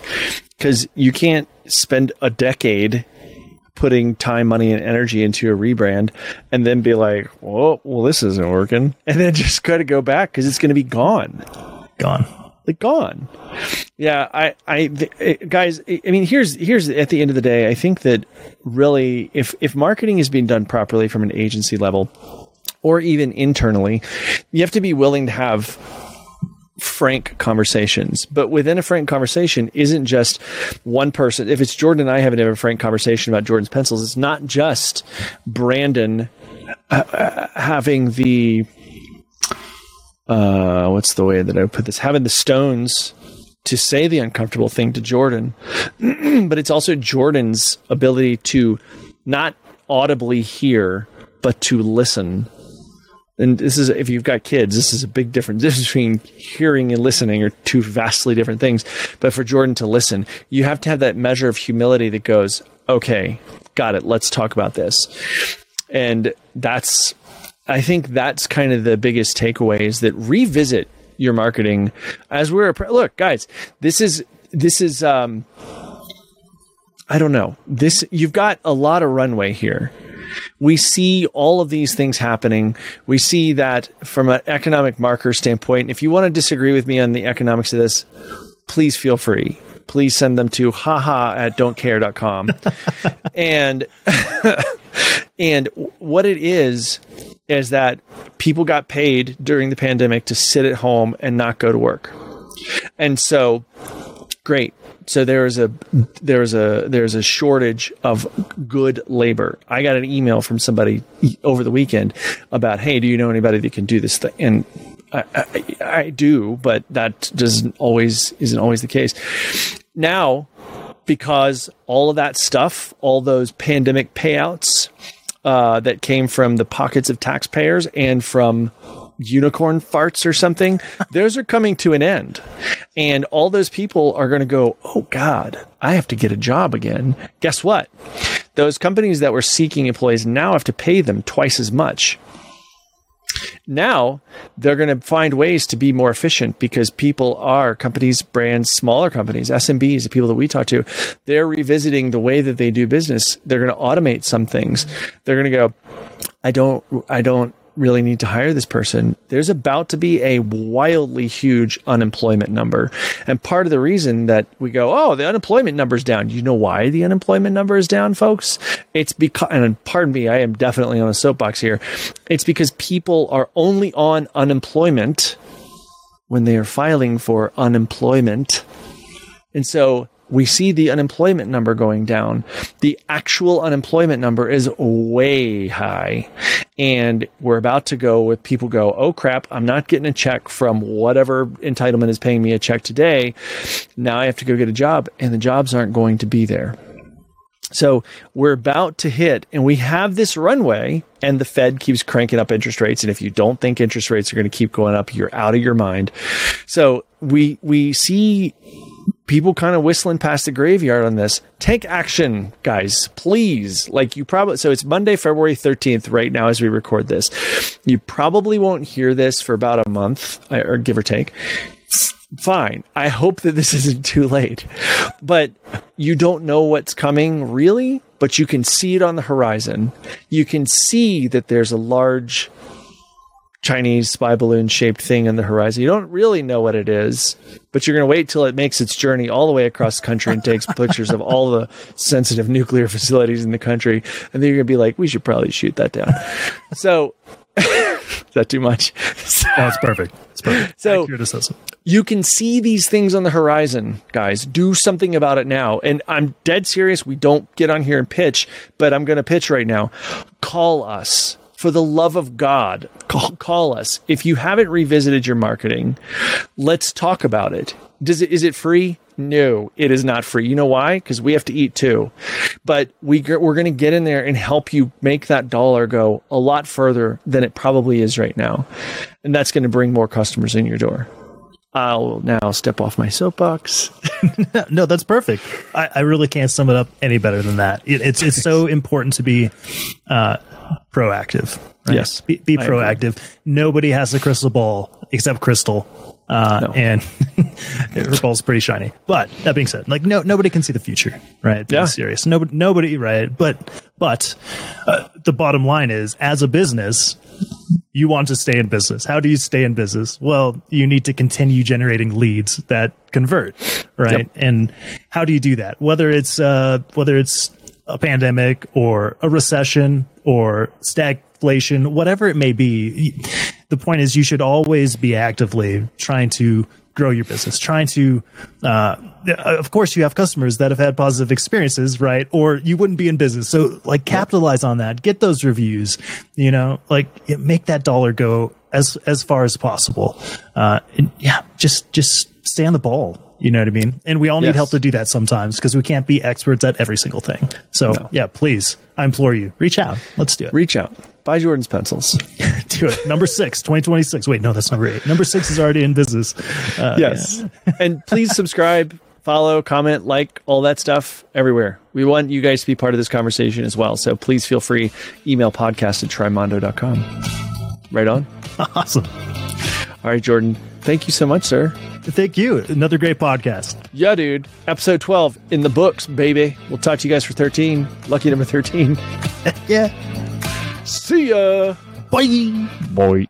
because you can't spend a decade putting time, money, and energy into a rebrand, and then be like, "Well, well, this isn't working," and then just got to go back because it's going to be gone, gone, like gone. Yeah, I, I, eh, guys, I mean, here's here's at the end of the day, I think that really, if if marketing is being done properly from an agency level, or even internally, you have to be willing to have frank conversations. But within a frank conversation isn't just one person. If it's Jordan and I having a frank conversation about Jordan's pencils, it's not just Brandon uh, having the uh, what's the way that I put this? Having the stones to say the uncomfortable thing to Jordan, *clears throat* but it's also Jordan's ability to not audibly hear, but to listen and this is if you've got kids this is a big difference difference *laughs* between hearing and listening are two vastly different things. But for jordan to listen you have to have that measure of humility that goes okay got it. Let's talk about this. And that's i think that's kind of the biggest takeaway is that revisit your marketing as we're look guys this is this is um i don't know. This you've got a lot of runway here we see all of these things happening. We see that from an economic marker standpoint. If you want to disagree with me on the economics of this, please feel free. Please send them to haha at don'tcare.com. *laughs* and *laughs* and what it is is that people got paid during the pandemic to sit at home and not go to work. And so great so there's a there's a there's a shortage of good labor. I got an email from somebody over the weekend about, hey, do you know anybody that can do this thing? And I, I, I do, but that doesn't always isn't always the case. Now, because all of that stuff, all those pandemic payouts uh, that came from the pockets of taxpayers and from unicorn farts or something, those are coming to an end. And all those people are going to go, oh God, I have to get a job again. Guess what? Those companies that were seeking employees now have to pay them twice as much. Now they're going to find ways to be more efficient because people are companies, brands, smaller companies, SMBs, the people that we talk to, they're revisiting the way that they do business. They're going to automate some things. They're going to go, I don't, I don't really need to hire this person, there's about to be a wildly huge unemployment number. And part of the reason that we go, oh, the unemployment number's down. You know why the unemployment number is down, folks? It's because, and pardon me, I am definitely on a soapbox here. It's because people are only on unemployment when they are filing for unemployment. And so we see the unemployment number going down. The actual unemployment number is way high. And we're about to go with people go, oh crap, I'm not getting a check from whatever entitlement is paying me a check today. Now I have to go get a job, and the jobs aren't going to be there. So we're about to hit, and we have this runway, and the Fed keeps cranking up interest rates. And if you don't think interest rates are going to keep going up, you're out of your mind. So we we see people kind of whistling past the graveyard on this. Take action, guys, please. Like you probably, so it's Monday, February 13th right now as we record this. You probably won't hear this for about a month uh, or give or take. Fine. I hope that this *laughs* isn't too late, but you don't know what's coming really, but you can see it on the horizon. You can see that there's a large Chinese spy balloon shaped thing in the horizon. You don't really know what it is, but you're going to wait till it makes its journey all the way across the country and takes *laughs* pictures of all the sensitive nuclear facilities in the country. And then you're going to be like, we should probably shoot that down. *laughs* so, *laughs* is that too much? So, oh, it's perfect. It's perfect. So, you can see these things on the horizon, guys. Do something about it now. And I'm dead serious. We don't get on here and pitch, but I'm going to pitch right now. Call us for the love of God, call, call us. If you haven't revisited your marketing, let's talk about it. Does it is it free? No, it is not free. You know why? Because we have to eat too. But we we're going to get in there and help you make that dollar go a lot further than it probably is right now, and that's going to bring more customers in your door. I'll now step off my soapbox. *laughs* no, that's perfect. I, I, really can't sum it up any better than that. It, it's it's so important to be uh, proactive. Right? Yes, be, be proactive. Nobody has a crystal ball except Crystal, uh, no. and *laughs* her ball's pretty shiny. But that being said, like no nobody can see the future, right? Being yeah. serious. Nobody, nobody, right? But but uh, the bottom line is, as a business, you want to stay in business. How do you stay in business? Well, you need to continue generating leads that convert, right? Yep. And how do you do that? Whether it's uh, whether it's a pandemic or a recession or stagflation, whatever it may be. The point is, you should always be actively trying to grow your business, trying to, uh, of course, you have customers that have had positive experiences, right? Or you wouldn't be in business. So, like, capitalize on that, get those reviews, you know, like, make that dollar go as as far as possible. Uh, and yeah, just just stay on the ball. You know what I mean? And we all need yes. help to do that sometimes because we can't be experts at every single thing. So no. yeah, please, I implore you, reach out. Let's do it. Reach out. Buy Jordan's pencils. *laughs* do it. Number six, 2026. Wait, no, that's number eight. Number six is already in business. Uh, yes. Yeah. and please *laughs* subscribe, follow, comment, like, all that stuff everywhere. We want you guys to be part of this conversation as well. So please feel free. Email podcast at trymondo.com. Right on. *laughs* Awesome. All right, Jordan. Thank you so much, sir. Thank you. Another great podcast. Yeah, dude. Episode 12 in the books, baby. We'll talk to you guys for 13. Lucky number 13. yeah. See ya. Bye. Bye.